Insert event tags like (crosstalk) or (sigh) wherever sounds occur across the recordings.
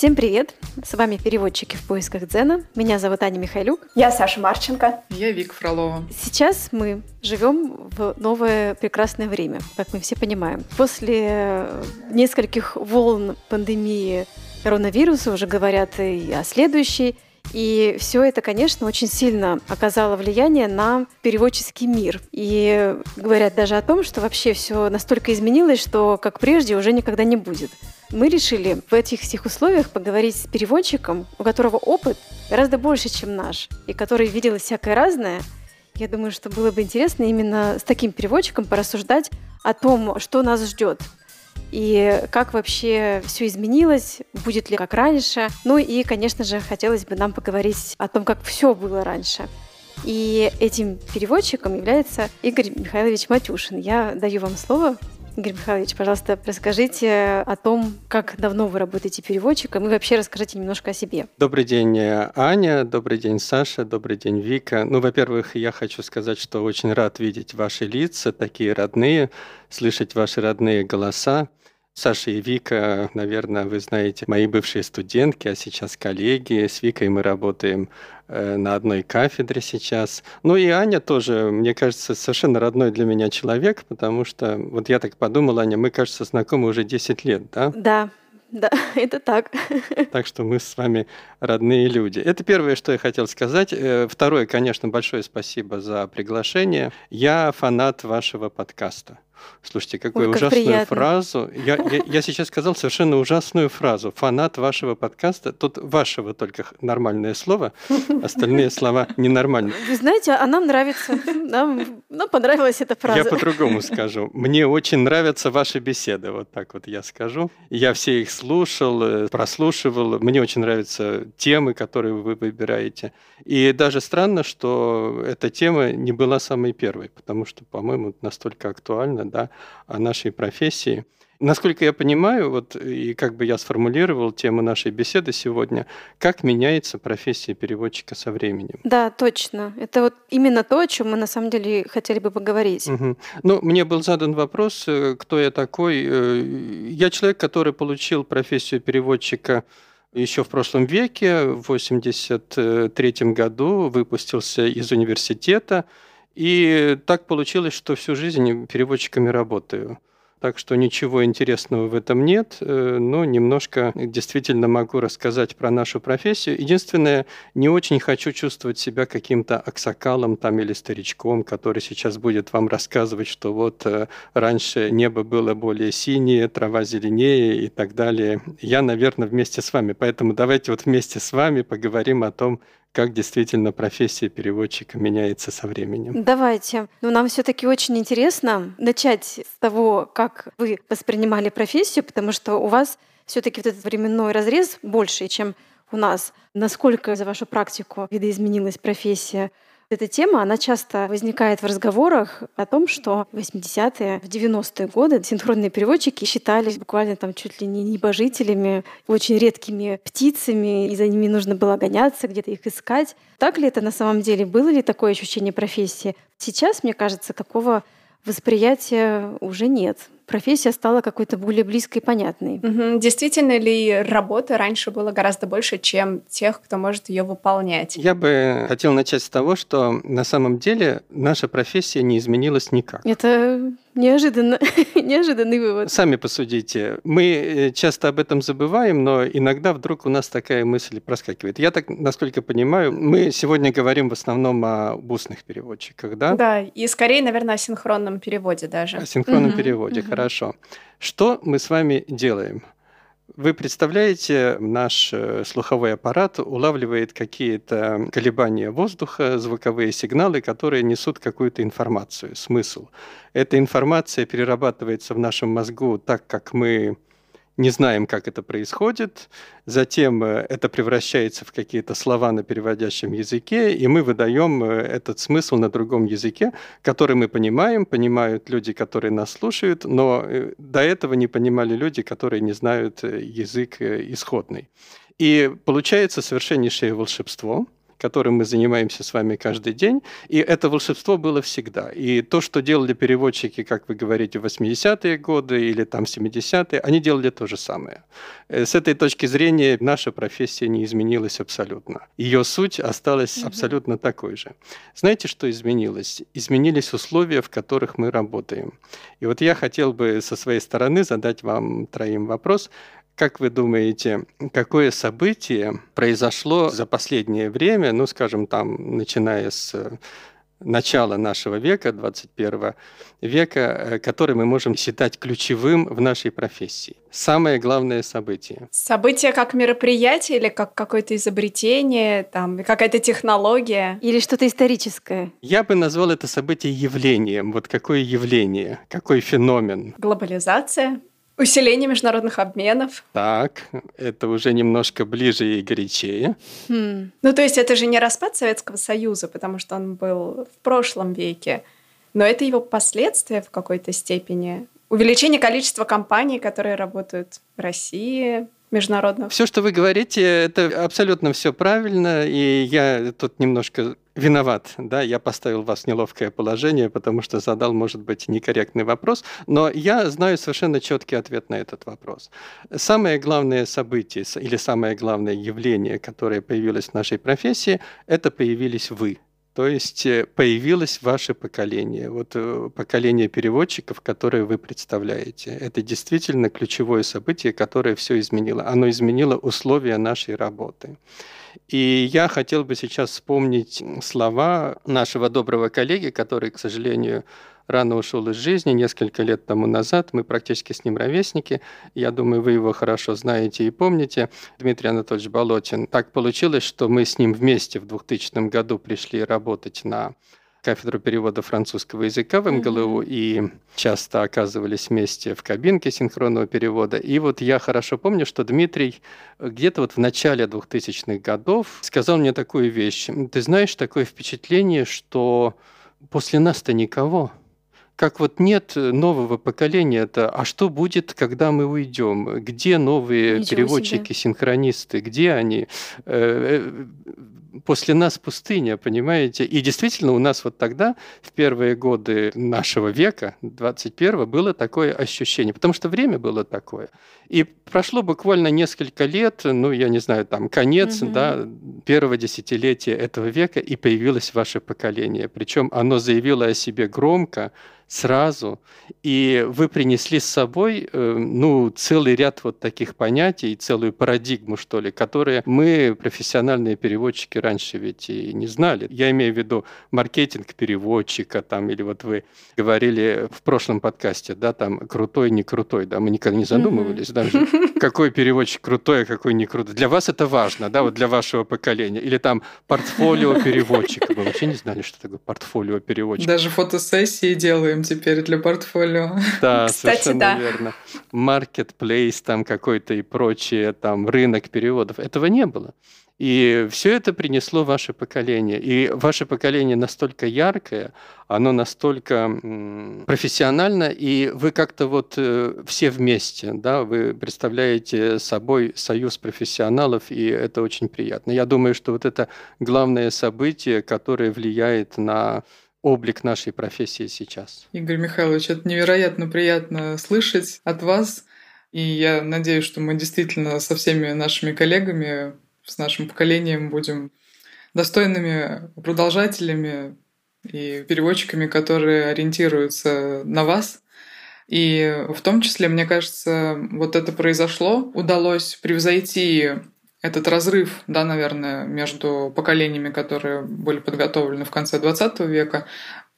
Всем привет! С вами переводчики в поисках Дзена. Меня зовут Аня Михайлюк. Я Саша Марченко. Я Вик Фролова. Сейчас мы живем в новое прекрасное время, как мы все понимаем. После нескольких волн пандемии коронавируса уже говорят и о следующей. И все это, конечно, очень сильно оказало влияние на переводческий мир. И говорят даже о том, что вообще все настолько изменилось, что как прежде уже никогда не будет. Мы решили в этих всех условиях поговорить с переводчиком, у которого опыт гораздо больше, чем наш, и который видел всякое разное. Я думаю, что было бы интересно именно с таким переводчиком порассуждать о том, что нас ждет и как вообще все изменилось, будет ли как раньше. Ну и, конечно же, хотелось бы нам поговорить о том, как все было раньше. И этим переводчиком является Игорь Михайлович Матюшин. Я даю вам слово. Игорь Михайлович, пожалуйста, расскажите о том, как давно вы работаете переводчиком, и вообще расскажите немножко о себе. Добрый день, Аня, добрый день, Саша, добрый день, Вика. Ну, во-первых, я хочу сказать, что очень рад видеть ваши лица, такие родные, слышать ваши родные голоса. Саша и Вика, наверное, вы знаете, мои бывшие студентки, а сейчас коллеги. С Викой мы работаем э, на одной кафедре сейчас. Ну и Аня тоже, мне кажется, совершенно родной для меня человек, потому что, вот я так подумал, Аня, мы, кажется, знакомы уже 10 лет, да? Да, да, (laughs) это так. (laughs) Так что мы с вами родные люди. Это первое, что я хотел сказать. Э, второе, конечно, большое спасибо за приглашение. Я фанат вашего подкаста. Слушайте, какую Ой, как ужасную приятно. фразу. Я, я, (laughs) я сейчас сказал совершенно ужасную фразу. Фанат вашего подкаста. Тут вашего только нормальное слово, (laughs) остальные слова ненормальные. Вы знаете, а нам нравится. Нам, нам понравилась эта фраза. Я по-другому (laughs) скажу. Мне очень нравятся ваши беседы. Вот так вот я скажу. Я все их слушал, э, прослушивал. Мне очень нравятся темы, которые вы выбираете. И даже странно, что эта тема не была самой первой, потому что, по-моему, настолько актуальна да, о нашей профессии. Насколько я понимаю, вот и как бы я сформулировал тему нашей беседы сегодня, как меняется профессия переводчика со временем. Да, точно. Это вот именно то, о чем мы на самом деле хотели бы поговорить. Угу. Ну, мне был задан вопрос, э, кто я такой. Э, я человек, который получил профессию переводчика еще в прошлом веке, в 1983 году выпустился из университета, и так получилось, что всю жизнь переводчиками работаю. Так что ничего интересного в этом нет, э, но немножко действительно могу рассказать про нашу профессию. Единственное, не очень хочу чувствовать себя каким-то аксакалом там или старичком, который сейчас будет вам рассказывать, что вот э, раньше небо было более синее, трава зеленее и так далее. Я, наверное, вместе с вами. Поэтому давайте вот вместе с вами поговорим о том, как действительно профессия переводчика меняется со временем. Давайте. Ну, нам все-таки очень интересно начать с того, как вы воспринимали профессию, потому что у вас все-таки вот этот временной разрез больше, чем у нас. Насколько за вашу практику видоизменилась профессия? Эта тема, она часто возникает в разговорах о том, что в 80-е, в 90-е годы синхронные переводчики считались буквально там чуть ли не небожителями, очень редкими птицами, и за ними нужно было гоняться, где-то их искать. Так ли это на самом деле? Было ли такое ощущение профессии? Сейчас, мне кажется, такого восприятия уже нет профессия стала какой-то более близкой и понятной. Угу. Действительно ли работы раньше было гораздо больше, чем тех, кто может ее выполнять? Я бы хотел начать с того, что на самом деле наша профессия не изменилась никак. Это Неожиданно, (laughs) неожиданный вывод. Сами посудите. Мы э, часто об этом забываем, но иногда вдруг у нас такая мысль проскакивает. Я так, насколько понимаю, мы сегодня говорим в основном о устных переводчиках, да? Да, и скорее, наверное, о синхронном переводе даже. О синхронном угу, переводе, угу. хорошо. Что мы с вами делаем? Вы представляете, наш э, слуховой аппарат улавливает какие-то колебания воздуха, звуковые сигналы, которые несут какую-то информацию, смысл. Эта информация перерабатывается в нашем мозгу так, как мы не знаем, как это происходит. Затем э, это превращается в какие-то слова на переводящем языке, и мы выдаем э, этот смысл на другом языке, который мы понимаем, понимают люди, которые нас слушают, но э, до этого не понимали люди, которые не знают язык исходный. И получается совершеннейшее волшебство – которым мы занимаемся с вами каждый день, и это волшебство было всегда. И то, что делали переводчики, как вы говорите, в 80-е годы или там 70-е, они делали то же самое. Э, с этой точки зрения наша профессия не изменилась абсолютно. Ее суть осталась угу. абсолютно такой же. Знаете, что изменилось? Изменились условия, в которых мы работаем. И вот я хотел бы со своей стороны задать вам троим вопрос. Как вы думаете, какое событие произошло за последнее время, ну, скажем, там, начиная с начала нашего века, 21 века, э, который мы можем считать ключевым в нашей профессии. Самое главное событие. Событие как мероприятие или как какое-то изобретение, там, какая-то технология? Или что-то историческое? Я бы назвал это событие явлением. Вот какое явление, какой феномен? Глобализация? Усиление международных обменов. Так, это уже немножко ближе и горячее. Хм. Ну, то есть это же не распад Советского Союза, потому что он был в прошлом веке, но это его последствия в какой-то степени. Увеличение количества компаний, которые работают в России, международных. Все, что вы говорите, это абсолютно все правильно, и я тут немножко виноват, да, я поставил вас в неловкое положение, потому что задал, может быть, некорректный вопрос, но я знаю совершенно четкий ответ на этот вопрос. Самое главное событие или самое главное явление, которое появилось в нашей профессии, это появились вы, то есть э, появилось ваше поколение, вот э, поколение переводчиков, которое вы представляете. Это действительно ключевое событие, которое все изменило. Оно изменило условия нашей работы. И я хотел бы сейчас вспомнить слова нашего доброго коллеги, который, к сожалению, рано ушел из жизни, несколько лет тому назад. Мы практически с ним ровесники. Я думаю, вы его хорошо знаете и помните. Дмитрий Анатольевич Болотин. Так получилось, что мы с ним вместе в 2000 году пришли работать на кафедру перевода французского языка в МГЛУ mm-hmm. и часто оказывались вместе в кабинке синхронного перевода. И вот я хорошо помню, что Дмитрий где-то вот в начале 2000-х годов сказал мне такую вещь. Ты знаешь, такое впечатление, что после нас-то никого как вот нет нового поколения, это а что будет, когда мы уйдем? Где новые Ничего переводчики, себе. синхронисты? Где они? Э, э, после нас пустыня, понимаете? И действительно у нас вот тогда, в первые годы нашего века, 21-го, было такое ощущение, потому что время было такое. И прошло буквально несколько лет, ну, я не знаю, там, конец, угу. да, первого десятилетия этого века, и появилось ваше поколение. Причем оно заявило о себе громко, сразу, и вы принесли с собой э, ну, целый ряд вот таких понятий, целую парадигму, что ли, которые мы, профессиональные переводчики, раньше ведь и не знали. Я имею в виду маркетинг переводчика, там, или вот вы говорили в прошлом подкасте, да, там, крутой, не крутой, да, мы никогда не задумывались даже, какой переводчик крутой, а какой не крутой. Для вас это важно, да, вот для вашего поколения. Или там портфолио переводчика. Вы вообще не знали, что такое портфолио переводчика. Даже фотосессии делаем используем теперь для портфолио. Да, Кстати, совершенно да. верно. Marketplace там какой-то и прочее, там рынок переводов. Этого не было. И все это принесло ваше поколение. И ваше поколение настолько яркое, оно настолько профессионально, и вы как-то вот э, все вместе, да, вы представляете собой союз профессионалов, и это очень приятно. Я думаю, что вот это главное событие, которое влияет на облик нашей профессии сейчас. Игорь Михайлович, это невероятно приятно слышать от вас. И я надеюсь, что мы действительно со всеми нашими коллегами, с нашим поколением будем достойными продолжателями и переводчиками, которые ориентируются на вас. И в том числе, мне кажется, вот это произошло, удалось превзойти этот разрыв, да, наверное, между поколениями, которые были подготовлены в конце 20 века,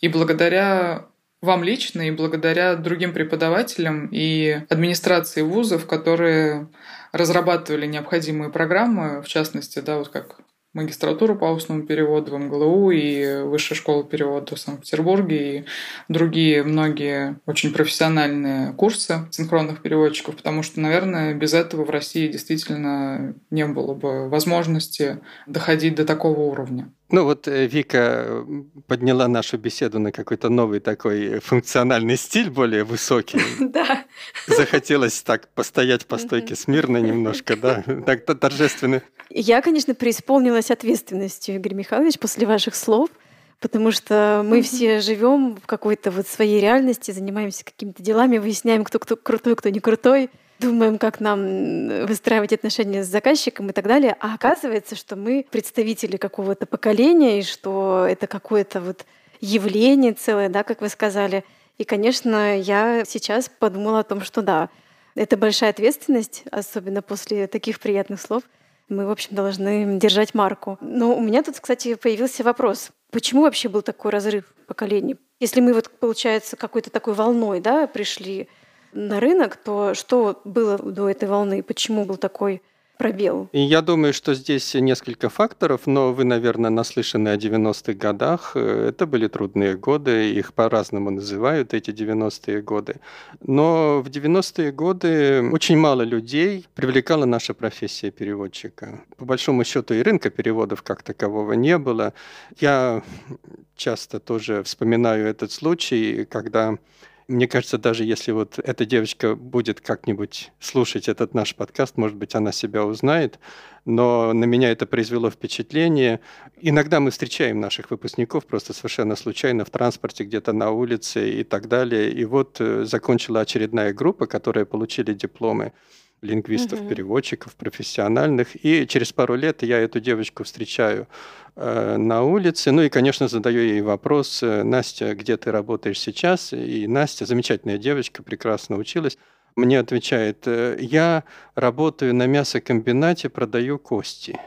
и благодаря вам лично, и благодаря другим преподавателям и администрации вузов, которые разрабатывали необходимые программы, в частности, да, вот как магистратуру по устному переводу в МГЛУ и Высшая школа перевода в Санкт-Петербурге и другие многие очень профессиональные курсы синхронных переводчиков, потому что, наверное, без этого в России действительно не было бы возможности доходить до такого уровня. Ну вот э, Вика подняла нашу беседу на какой-то новый такой функциональный стиль, более высокий. (laughs) Да. Захотелось так постоять по стойке смирно немножко, да, (laughs) так торжественно. Я, конечно, преисполнилась ответственностью, Игорь Михайлович, после ваших слов, потому что мы все живем в какой-то вот своей реальности, занимаемся какими-то делами, выясняем, кто, кто крутой, кто не крутой думаем, как нам выстраивать отношения с заказчиком и так далее. А оказывается, что мы представители какого-то поколения, и что это какое-то вот явление целое, да, как вы сказали. И, конечно, я сейчас подумала о том, что да, это большая ответственность, особенно после таких приятных слов. Мы, в общем, должны держать марку. Но у меня тут, кстати, появился вопрос. Почему вообще был такой разрыв поколений? Если мы вот, получается, какой-то такой волной да, пришли на рынок, то что было до этой волны? Почему был такой пробел? И я думаю, что здесь несколько факторов, но вы, наверное, наслышаны о 90-х годах. Это были трудные годы, их по-разному называют, эти 90-е годы. Но в 90-е годы очень мало людей привлекала наша профессия переводчика. По большому счету и рынка переводов как такового не было. Я часто тоже вспоминаю этот случай, когда мне кажется, даже если вот эта девочка будет как-нибудь слушать этот наш подкаст, может быть, она себя узнает, но на меня это произвело впечатление. Иногда мы встречаем наших выпускников просто совершенно случайно в транспорте, где-то на улице и так далее. И вот э, закончила очередная группа, которая получили дипломы лингвистов, угу. переводчиков, профессиональных. И через пару лет я эту девочку встречаю э, на улице. Ну и, конечно, задаю ей вопрос, э, Настя, где ты работаешь сейчас? И Настя, замечательная девочка, прекрасно училась, мне отвечает, «Э, я работаю на мясокомбинате, продаю кости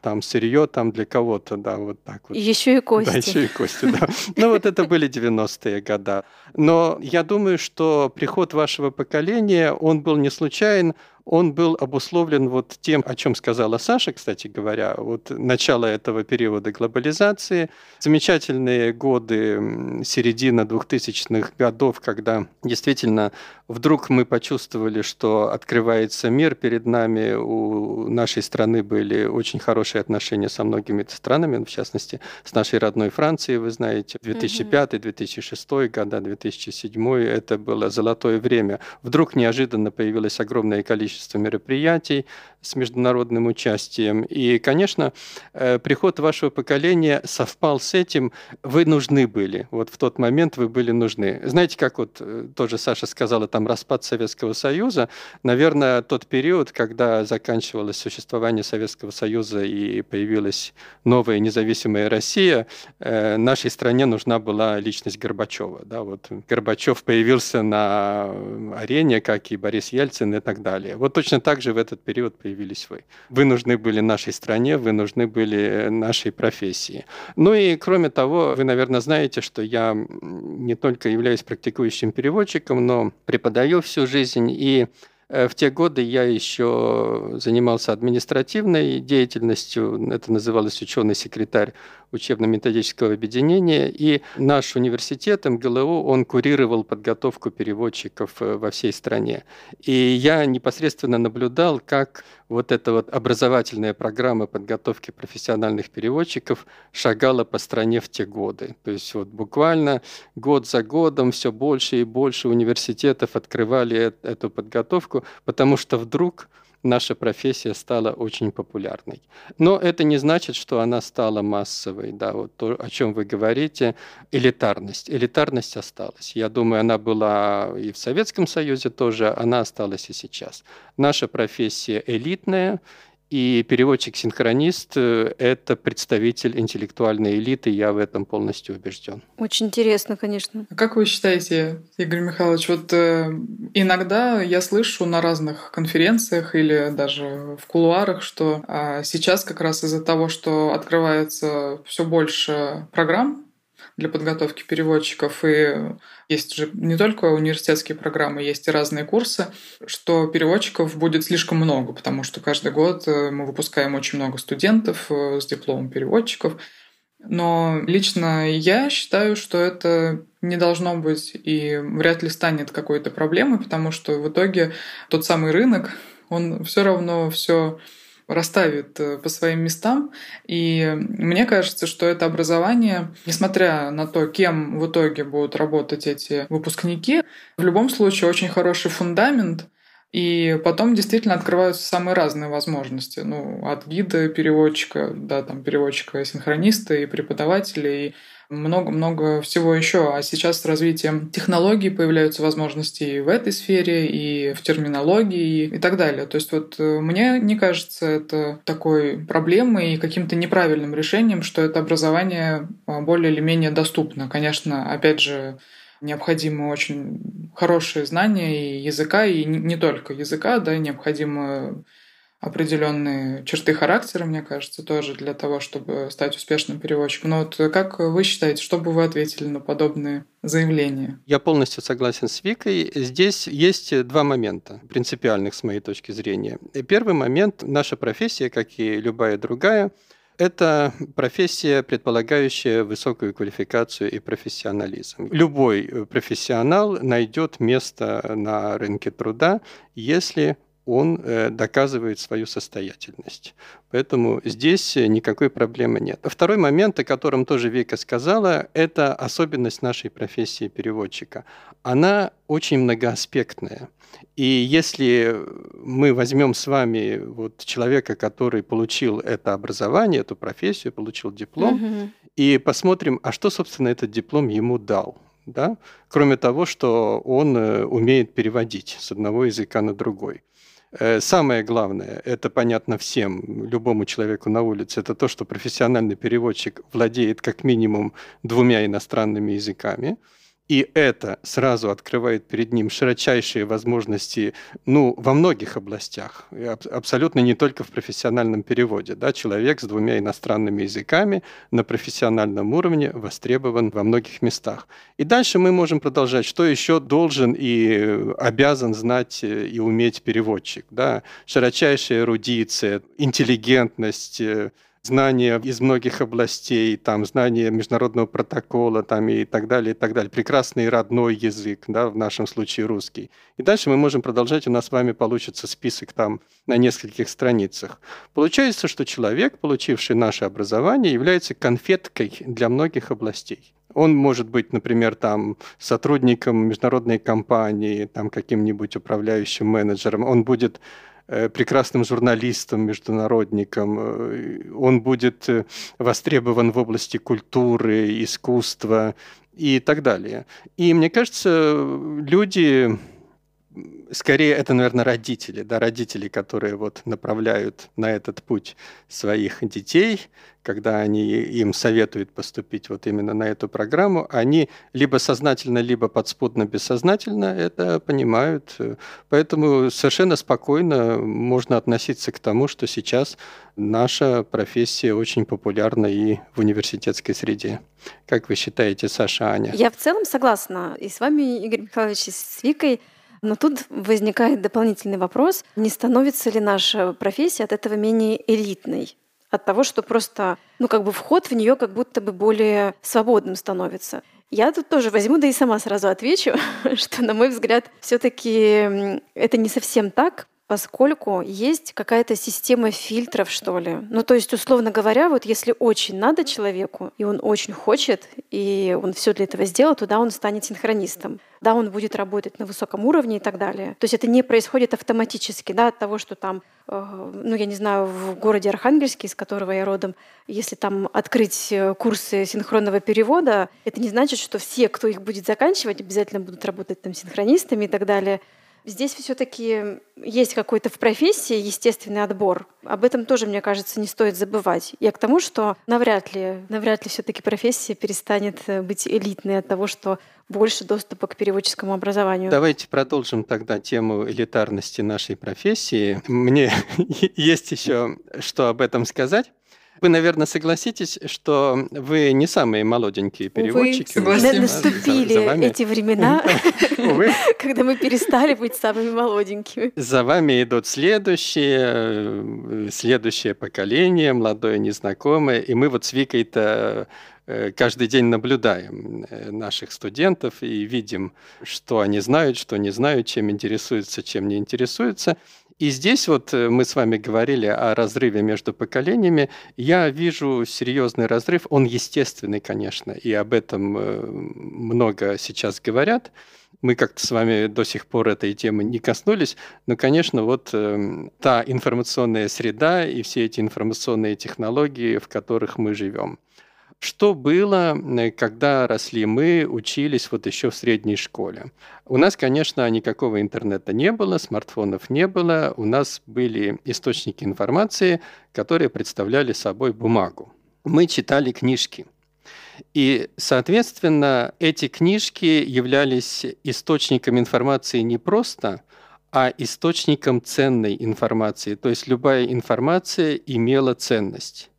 там сырье там для кого-то, да, вот так вот. Еще и кости. Да, еще и кости, да. Ну вот это были 90-е годы. Но я думаю, что приход вашего поколения, он был не случайен, он был обусловлен вот тем, о чем сказала Саша, кстати говоря, вот начало этого периода глобализации, замечательные годы середина 2000-х годов, когда действительно вдруг мы почувствовали, что открывается мир. Перед нами, у нашей страны были очень хорошие отношения со многими странами, в частности, с нашей родной Францией, вы знаете, 2005-2006 года, 2007 это было золотое время. Вдруг неожиданно появилось огромное количество количество мероприятий с международным участием. И, конечно, э, приход вашего поколения совпал с этим. Вы нужны были. Вот в тот момент вы были нужны. Знаете, как вот э, тоже Саша сказала, там распад Советского Союза, наверное, тот период, когда заканчивалось существование Советского Союза и появилась новая независимая Россия, э, нашей стране нужна была личность Горбачева. Да, вот Горбачев появился на арене, как и Борис Ельцин и так далее. Вот точно так же в этот период появились вы. Вы нужны были нашей стране, вы нужны были нашей профессии. Ну и кроме того, вы, наверное, знаете, что я не только являюсь практикующим переводчиком, но преподаю всю жизнь и Э, в те годы я еще занимался административной деятельностью, это называлось ученый секретарь учебно-методического объединения, и наш университет МГЛУ, он курировал подготовку переводчиков э, во всей стране. И я непосредственно наблюдал, как вот эта вот образовательная программа подготовки профессиональных переводчиков шагала по стране в те годы. То есть вот буквально год за годом все больше и больше университетов открывали эту подготовку, потому что вдруг наша профессия стала очень популярной. Но это не значит, что она стала массовой. Да, вот то, о чем вы говорите, элитарность. Элитарность осталась. Я думаю, она была и в Советском Союзе тоже, она осталась и сейчас. Наша профессия элитная, и переводчик-синхронист э, – это представитель интеллектуальной элиты, я в этом полностью убежден. Очень интересно, конечно. А как вы считаете, Игорь Михайлович, вот э, иногда я слышу на разных конференциях или даже в кулуарах, что э, сейчас как раз из-за того, что открывается все больше программ для подготовки переводчиков, и есть же не только университетские программы, есть и разные курсы, что переводчиков будет слишком много, потому что каждый год э, мы выпускаем очень много студентов э, с дипломом переводчиков. Но лично я считаю, что это не должно быть и вряд ли станет какой-то проблемой, потому что в итоге тот самый рынок, он все равно все расставит э, по своим местам. И мне кажется, что это образование, несмотря на то, кем в итоге будут работать эти выпускники, в любом случае очень хороший фундамент — и потом действительно открываются самые разные возможности. Ну, от гида, переводчика, да, там переводчика, синхрониста и преподавателя, и много-много всего еще. А сейчас с развитием технологий появляются возможности и в этой сфере, и в терминологии, и так далее. То есть вот э, мне не кажется это такой проблемой и каким-то неправильным решением, что это образование а, более или менее доступно. Конечно, опять же, необходимы очень хорошие знания и языка, и не только языка, да, необходимы определенные черты характера, мне кажется, тоже для того, чтобы стать успешным переводчиком. Но вот как вы считаете, что бы вы ответили на подобные заявления? Я полностью согласен с Викой. Здесь есть два момента, принципиальных с моей точки зрения. Первый момент – наша профессия, как и любая другая, это профессия, предполагающая высокую квалификацию и профессионализм. Любой профессионал найдет место на рынке труда, если он э, доказывает свою состоятельность. Поэтому здесь никакой проблемы нет. Второй момент, о котором тоже Вика сказала, это особенность нашей профессии переводчика. Она очень многоаспектная. И если мы возьмем с вами вот человека, который получил это образование, эту профессию, получил диплом, угу. и посмотрим, а что, собственно, этот диплом ему дал, да? кроме того, что он э, умеет переводить с одного языка на другой. Э, самое главное, это понятно всем, любому человеку на улице, это то, что профессиональный переводчик владеет как минимум двумя иностранными языками – и это сразу открывает перед ним широчайшие возможности ну, во многих областях, абсолютно не только в профессиональном переводе. Да? Человек с двумя иностранными языками на профессиональном уровне востребован во многих местах. И дальше мы можем продолжать, что еще должен и обязан знать и уметь переводчик. Да? Широчайшая эрудиция, интеллигентность, знания из многих областей, там, знания международного протокола там, и так далее, и так далее. Прекрасный родной язык, да, в нашем случае русский. И дальше мы можем продолжать, у нас с вами получится список там на нескольких страницах. Получается, что человек, получивший наше образование, является конфеткой для многих областей. Он может быть, например, там сотрудником международной компании, там каким-нибудь управляющим менеджером. Он будет прекрасным журналистом, международником. Э, он будет э, востребован в области культуры, искусства и так далее. И мне кажется, люди скорее это, наверное, родители, да, родители, которые вот направляют на этот путь своих детей, когда они им советуют поступить вот именно на эту программу, они либо сознательно, либо подспудно, бессознательно это понимают. Поэтому совершенно спокойно можно относиться к тому, что сейчас наша профессия очень популярна и в университетской среде. Как вы считаете, Саша, Аня? Я в целом согласна и с вами, Игорь Михайлович, и с Викой. Но тут возникает дополнительный вопрос, не становится ли наша профессия от этого менее элитной? От того, что просто, ну, как бы вход в нее как будто бы более свободным становится. Я тут тоже возьму, да и сама сразу отвечу, (laughs) что, на мой взгляд, все-таки это не совсем так, поскольку есть какая-то система фильтров, что ли. Ну, то есть, условно говоря, вот если очень надо человеку, и он очень хочет, и он все для этого сделал, то да, он станет синхронистом. Да, он будет работать на высоком уровне и так далее. То есть это не происходит автоматически, да, от того, что там, э, ну, я не знаю, в городе Архангельске, из которого я родом, если там открыть э, курсы синхронного перевода, это не значит, что все, кто их будет заканчивать, обязательно будут работать там синхронистами и так далее. Здесь все-таки есть какой-то в профессии естественный отбор. Об этом тоже, мне кажется, не стоит забывать. Я к тому, что навряд ли, навряд ли все-таки профессия перестанет э, быть элитной от того, что больше доступа к переводческому образованию. Давайте продолжим тогда тему элитарности нашей профессии. Мне (laughs) есть еще что об этом сказать. Вы, наверное, согласитесь, что вы не самые молоденькие переводчики. Увы, наступили за, за вами... эти времена, (laughs) когда мы перестали быть самыми молоденькими. За вами идут следующие, э, следующее поколение, молодое, незнакомое. И мы вот с Викой-то э, каждый день наблюдаем э, наших студентов и видим, что они знают, что не знают, чем интересуются, чем не интересуются. И здесь вот э, мы с вами говорили о разрыве между поколениями. Я вижу серьезный разрыв. Он естественный, конечно, и об этом э, много сейчас говорят. Мы как-то с вами до сих пор этой темы не коснулись, но, конечно, вот э, та информационная среда и все эти информационные технологии, в которых мы живем. Что было, когда росли мы, учились вот еще в средней школе? У нас, конечно, никакого интернета не было, смартфонов не было. У нас были источники информации, которые представляли собой бумагу. Мы читали книжки. И, соответственно, эти книжки являлись источником информации не просто, а источником ценной информации. То есть любая информация имела ценность.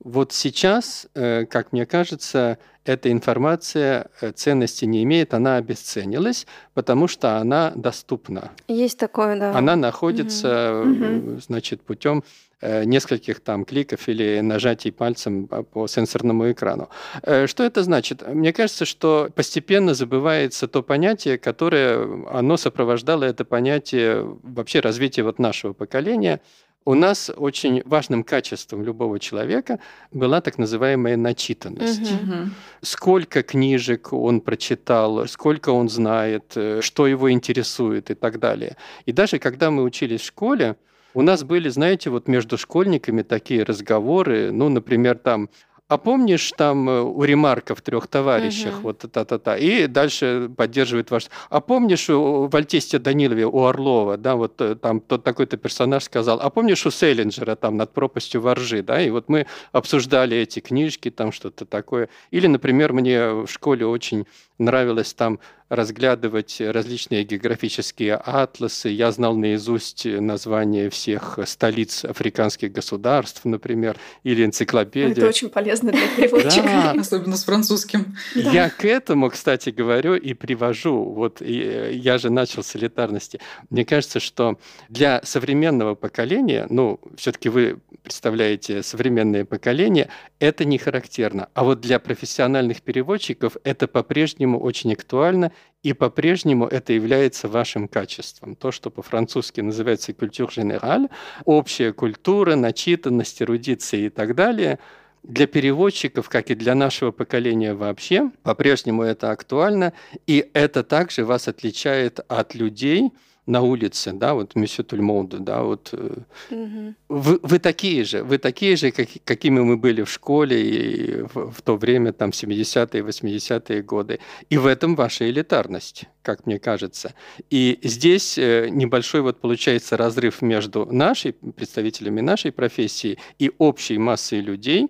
Вот сейчас, э, как мне кажется, эта информация э, ценности не имеет, она обесценилась, потому что она доступна. Есть такое, да. Она находится, угу. значит, путем нескольких там кликов или нажатий пальцем по сенсорному экрану. Что это значит? Мне кажется, что постепенно забывается то понятие, которое оно сопровождало это понятие вообще развития вот нашего поколения – у нас очень важным качеством любого человека была так называемая начитанность. Угу. Сколько книжек он прочитал, сколько он знает, э, что его интересует и так далее. И даже когда мы учились в школе, у нас были, знаете, вот между школьниками такие разговоры, ну, например, там а помнишь там э, у ремарка в трех товарищах, угу. вот та-та-та, и дальше поддерживает ваш... А помнишь у, в Альтесте Данилове, у Орлова, да, вот э, там тот такой-то персонаж сказал, а помнишь у Селлинджера там над пропастью воржи, да, и вот мы обсуждали эти книжки, там что-то такое. Или, например, мне в школе очень нравилось там разглядывать различные географические атласы. Я знал наизусть названия всех столиц африканских государств, например, или энциклопедия. Это очень полезно для переводчика. Да. (laughs) Особенно с французским. Я к этому, кстати, говорю и привожу. Вот я же начал с элитарности. Мне кажется, что для современного поколения, ну, все-таки вы представляете современное поколение, это не характерно. А вот для профессиональных переводчиков это по-прежнему очень актуально, и по-прежнему это является вашим качеством. То, что по-французски называется культур генераль, общая культура, начитанность, эрудиция и так далее – для переводчиков, как и для нашего поколения вообще, по-прежнему это актуально, и это также вас отличает от людей, на улице, да, вот месье Тульмонду, да, вот угу. вы, вы такие же, вы такие же, как, какими мы были в школе и в, в то время, там, 70-е, 80-е годы. И в этом ваша элитарность, как мне кажется. И здесь э, небольшой вот получается разрыв между нашей, представителями нашей профессии и общей массой людей,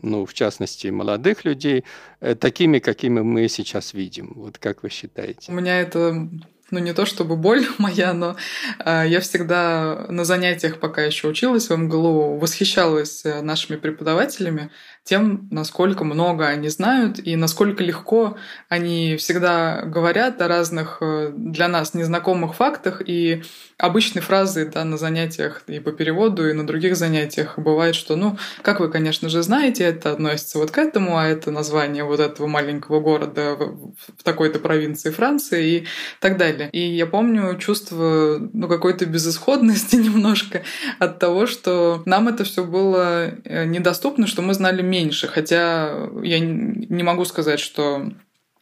ну, в частности, молодых людей, э, такими, какими мы сейчас видим. Вот как вы считаете? У меня это ну не то чтобы боль (laughs) моя, но э, я всегда на занятиях, пока еще училась в МГЛУ, восхищалась э, нашими преподавателями, тем, насколько много они знают и насколько легко они всегда говорят о разных э, для нас незнакомых фактах. И обычные фразы да, на занятиях и по переводу, и на других занятиях бывает, что, ну, как вы, конечно же, знаете, это относится вот к этому, а это название вот этого маленького города в такой-то провинции Франции и так далее. И я помню чувство ну, какой-то безысходности (laughs) немножко от того, что нам это все было э, недоступно, что мы знали меньше меньше, хотя я не могу сказать, что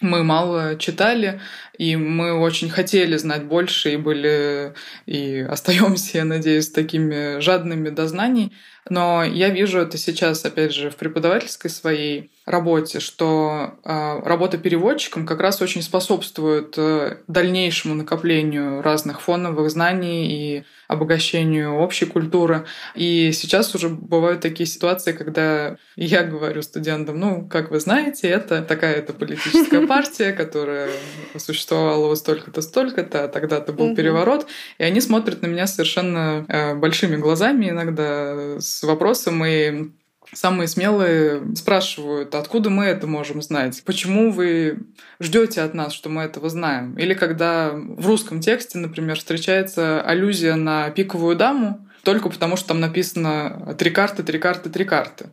мы мало читали, и мы очень хотели знать больше, и были, и остаемся, я надеюсь, такими жадными до знаний. Но я вижу это сейчас, опять же, в преподавательской своей работе, что э, работа переводчиком как раз очень способствует э, дальнейшему накоплению разных фоновых знаний и обогащению общей культуры. И сейчас уже бывают такие ситуации, когда я говорю студентам, ну, как вы знаете, это такая-то политическая (laughs) партия, которая существовала вот столько-то, столько-то, а тогда-то был переворот, и они смотрят на меня совершенно э, большими глазами иногда с вопросом и Самые смелые спрашивают, откуда мы это можем знать? Почему вы ждете от нас, что мы этого знаем? Или когда в русском тексте, например, встречается аллюзия на пиковую даму, только потому что там написано три карты, три карты, три карты.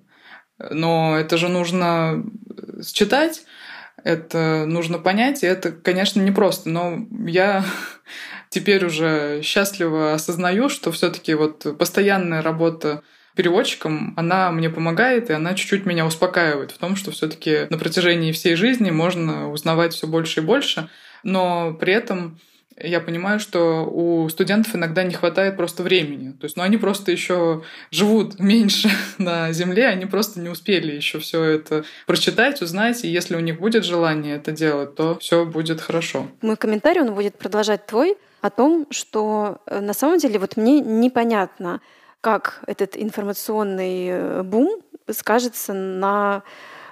Но это же нужно считать, это нужно понять, и это, конечно, непросто. Но я (laughs) теперь уже счастливо осознаю, что все таки вот постоянная работа переводчиком, она мне помогает, и она чуть-чуть меня успокаивает в том, что все таки на протяжении всей жизни можно узнавать все больше и больше, но при этом я понимаю, что у студентов иногда не хватает просто времени. То есть, ну, они просто еще живут (laughs) меньше на Земле, они просто не успели еще все это прочитать, узнать, и если у них будет желание это делать, то все будет хорошо. Мой комментарий, он будет продолжать твой, о том, что э, на самом деле вот мне непонятно, как этот информационный э, бум скажется на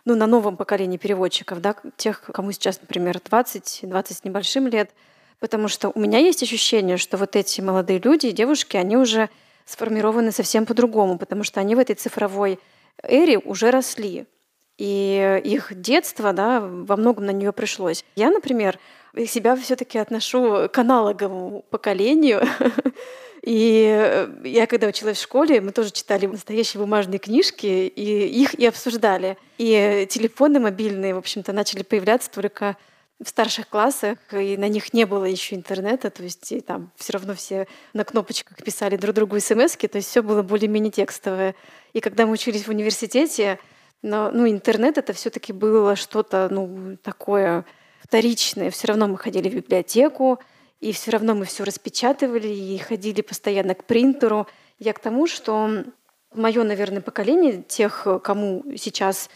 ну, на новом поколении переводчиков, да, тех, кому сейчас, например, 20, 20 с небольшим лет, Потому что у меня есть ощущение, что вот эти молодые люди и девушки, они уже сформированы совсем по-другому, потому что они в этой цифровой эре уже росли. И их детство да, во многом на нее пришлось. Я, например, себя все-таки отношу к аналоговому поколению. (laughs) И я, когда училась в школе, мы тоже читали настоящие бумажные книжки, и их и обсуждали. И телефоны мобильные, в общем-то, начали появляться только в старших классах, и на них не было еще интернета, то есть и там все равно все на кнопочках писали друг другу смс то есть все было более-менее текстовое. И когда мы учились в университете, но, ну, интернет это все-таки было что-то ну, такое вторичное. Все равно мы ходили в библиотеку, и все равно мы все распечатывали и ходили постоянно к принтеру. Я к тому, что мое, наверное, поколение тех, кому сейчас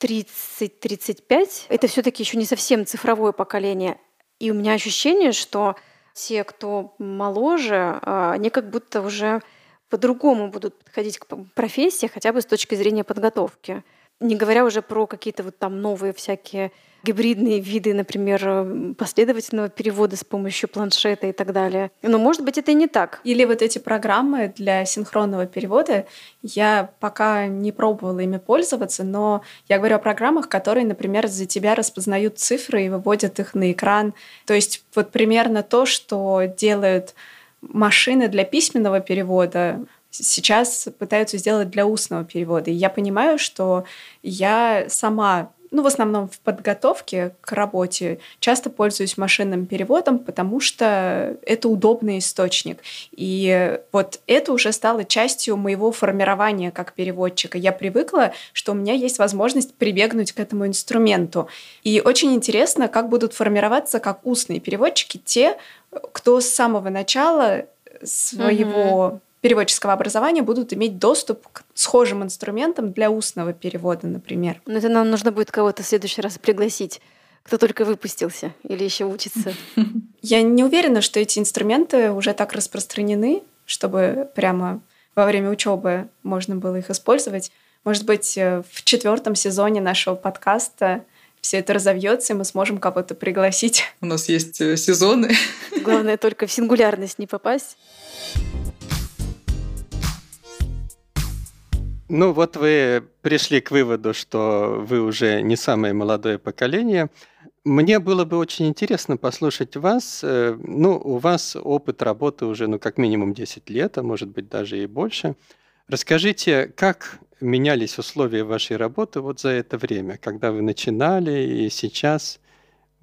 30-35, это все-таки еще не совсем цифровое поколение. И у меня ощущение, что те, кто моложе, а, они как будто уже по-другому будут подходить к профессии, хотя бы с точки зрения подготовки. Не говоря уже про какие-то вот там новые всякие гибридные виды, например, последовательного перевода с помощью планшета и так далее. Но, может быть, это и не так. Или вот эти программы для синхронного перевода, я пока не пробовала ими пользоваться, но я говорю о программах, которые, например, за тебя распознают цифры и выводят их на экран. То есть вот примерно то, что делают машины для письменного перевода, сейчас пытаются сделать для устного перевода. И я понимаю, что я сама ну, в основном в подготовке к работе, часто пользуюсь машинным переводом, потому что это удобный источник. И вот это уже стало частью моего формирования как переводчика. Я привыкла, что у меня есть возможность прибегнуть к этому инструменту. И очень интересно, как будут формироваться как устные переводчики те, кто с самого начала своего угу переводческого образования будут иметь доступ к схожим инструментам для устного перевода, например. Но это нам нужно будет кого-то в следующий раз пригласить кто только выпустился или еще учится. (laughs) Я не уверена, что эти инструменты уже так распространены, чтобы прямо во время учебы можно было их использовать. Может быть, э, в четвертом сезоне нашего подкаста все это разовьется, и мы сможем кого-то пригласить. У нас есть э, сезоны. Главное только в сингулярность не попасть. Ну вот вы пришли к выводу, что вы уже не самое молодое поколение. Мне было бы очень интересно послушать вас. Э, ну, у вас опыт работы уже, ну, как минимум 10 лет, а может быть даже и больше. Расскажите, как менялись условия вашей работы вот за это время, когда вы начинали и сейчас?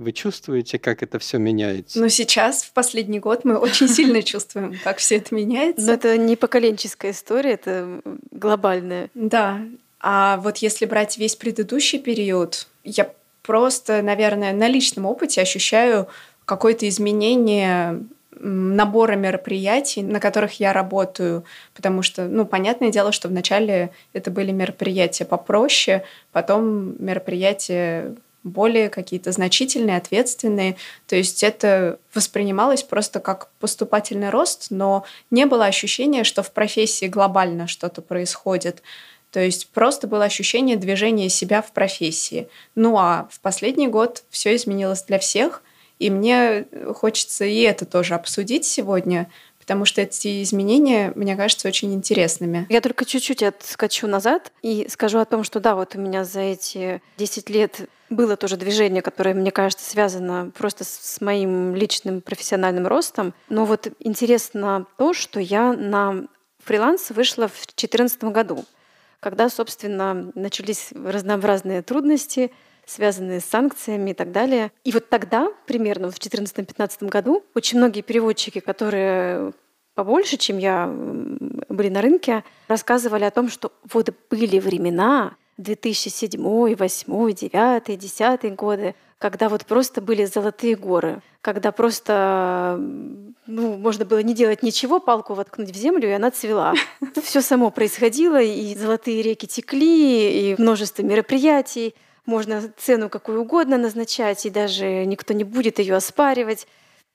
Вы чувствуете, как это все меняется? Ну, сейчас, в последний год, мы очень сильно (laughs) чувствуем, как все это меняется. Но это не поколенческая история, это глобальная. Да. А вот если брать весь предыдущий период, я просто, наверное, на личном опыте ощущаю какое-то изменение набора мероприятий, на которых я работаю, потому что, ну, понятное дело, что вначале это были мероприятия попроще, потом мероприятия более какие-то значительные, ответственные. То есть это воспринималось просто как поступательный рост, но не было ощущения, что в профессии глобально что-то происходит. То есть просто было ощущение движения себя в профессии. Ну а в последний год все изменилось для всех, и мне хочется и это тоже обсудить сегодня, потому что эти изменения, мне кажется, очень интересными. Я только чуть-чуть отскочу назад и скажу о том, что да, вот у меня за эти 10 лет было тоже движение, которое, мне кажется, связано просто с моим личным профессиональным ростом. Но вот интересно то, что я на фриланс вышла в 2014 году, когда, собственно, начались разнообразные трудности, связанные с санкциями и так далее. И вот тогда, примерно в 2014-2015 году, очень многие переводчики, которые побольше, чем я, были на рынке, рассказывали о том, что вот были времена, 2007, 2008, 2009, 2010 годы, когда вот просто были золотые горы, когда просто ну, можно было не делать ничего, палку воткнуть в землю, и она цвела. (laughs) Все само происходило, и золотые реки текли, и множество мероприятий. Можно цену какую угодно назначать, и даже никто не будет ее оспаривать.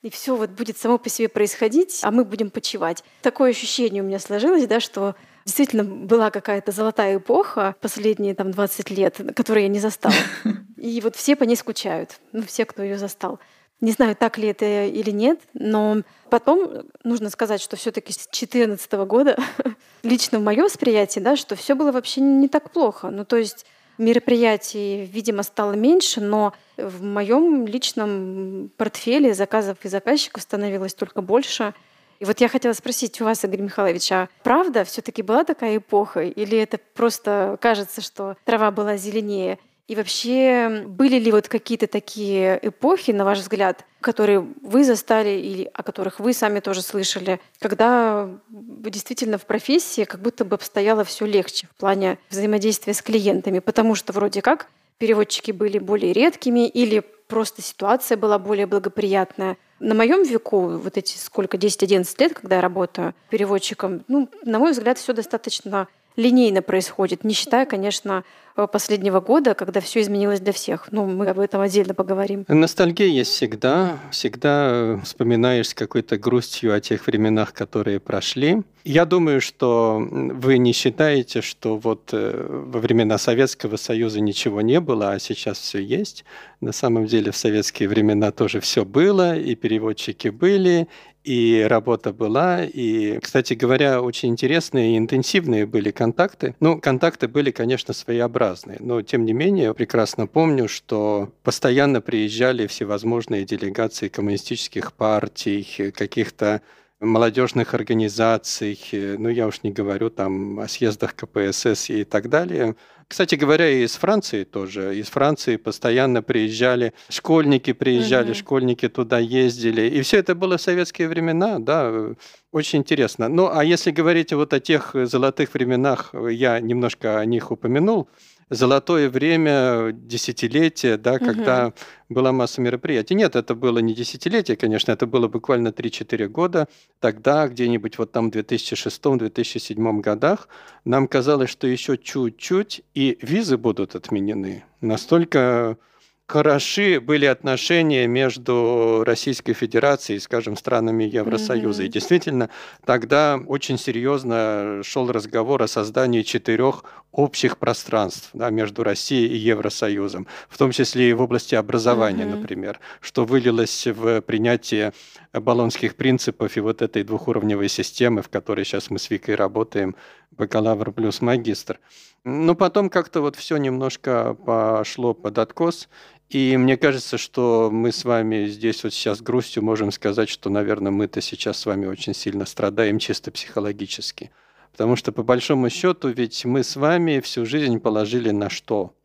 И все вот будет само по себе происходить, а мы будем почивать. Такое ощущение у меня сложилось, да, что действительно была какая-то золотая эпоха последние там 20 лет, которую я не застала. (laughs) И вот все по ней скучают, ну, все, кто ее застал. Не знаю, так ли это или нет, но потом нужно сказать, что все-таки с 2014 года (laughs) лично в моем восприятии, да, что все было вообще не так плохо. Ну, то есть мероприятий, видимо, стало меньше, но в моем личном портфеле заказов и заказчиков становилось только больше. И вот я хотела спросить у вас, Игорь Михайлович, а правда все-таки была такая эпоха? Или это просто кажется, что трава была зеленее? И вообще, были ли вот какие-то такие эпохи, на ваш взгляд, которые вы застали или о которых вы сами тоже слышали, когда действительно в профессии как будто бы обстояло все легче в плане взаимодействия с клиентами, потому что вроде как переводчики были более редкими или просто ситуация была более благоприятная. На моем веку, вот эти сколько, 10-11 лет, когда я работаю переводчиком, ну, на мой взгляд, все достаточно линейно происходит, не считая, конечно, последнего года, когда все изменилось для всех. Ну, мы об этом отдельно поговорим. Ностальгия есть всегда. Всегда вспоминаешь с какой-то грустью о тех временах, которые прошли. Я думаю, что вы не считаете, что вот э, во времена Советского Союза ничего не было, а сейчас все есть. На самом деле в советские времена тоже все было, и переводчики были, и работа была. И, кстати говоря, очень интересные и интенсивные были контакты. Ну, контакты были, конечно, своеобразные, но, тем не менее, прекрасно помню, что постоянно приезжали всевозможные делегации коммунистических партий, каких-то молодежных организаций, ну я уж не говорю там о съездах КПСС и так далее. Кстати говоря, и из Франции тоже. Из Франции постоянно приезжали школьники, приезжали, угу. школьники туда ездили. И все это было в советские времена, да, очень интересно. Ну, а если говорить вот о тех золотых временах, я немножко о них упомянул, золотое время, десятилетие, да, угу. когда была масса мероприятий. Нет, это было не десятилетие, конечно, это было буквально 3-4 года. Тогда, где-нибудь вот там в 2006-2007 годах, нам казалось, что еще чуть-чуть, и визы будут отменены. Настолько хороши были отношения между Российской Федерацией и, скажем, странами Евросоюза. Mm-hmm. И действительно, тогда очень серьезно шел разговор о создании четырех общих пространств да, между Россией и Евросоюзом, в том числе и в области образования, mm-hmm. например, что вылилось в принятие баллонских принципов и вот этой двухуровневой системы, в которой сейчас мы с Викой работаем, бакалавр плюс магистр. Но потом как-то вот все немножко пошло под откос, и мне кажется, что мы с вами здесь вот сейчас грустью можем сказать, что, наверное, мы-то сейчас с вами очень сильно страдаем чисто психологически. Потому что, по большому счету, ведь мы с вами всю жизнь положили на что?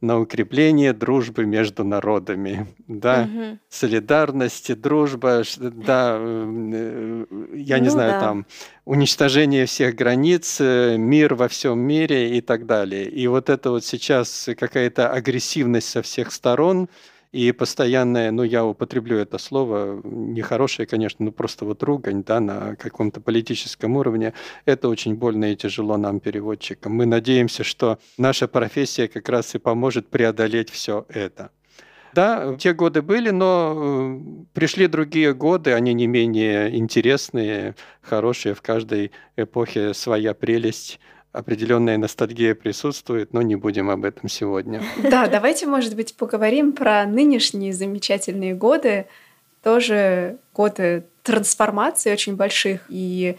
На укрепление дружбы между народами, да, угу. солидарности, дружба, да, э, я не ну, знаю, да. там, уничтожение всех границ, э, мир во всем мире и так далее. И вот это вот сейчас какая-то агрессивность со всех сторон, и постоянное, ну, я употреблю это слово, нехорошее, конечно, но просто вот ругань, да, на каком-то политическом уровне, это очень больно и тяжело нам, переводчикам. Мы надеемся, что наша профессия как раз и поможет преодолеть все это. Да, те годы были, но э, пришли другие годы, они не менее интересные, хорошие, в каждой эпохе своя прелесть определенная ностальгия присутствует, но не будем об этом сегодня. (laughs) Да, давайте, может быть, поговорим про нынешние замечательные годы, тоже годы трансформации очень больших. И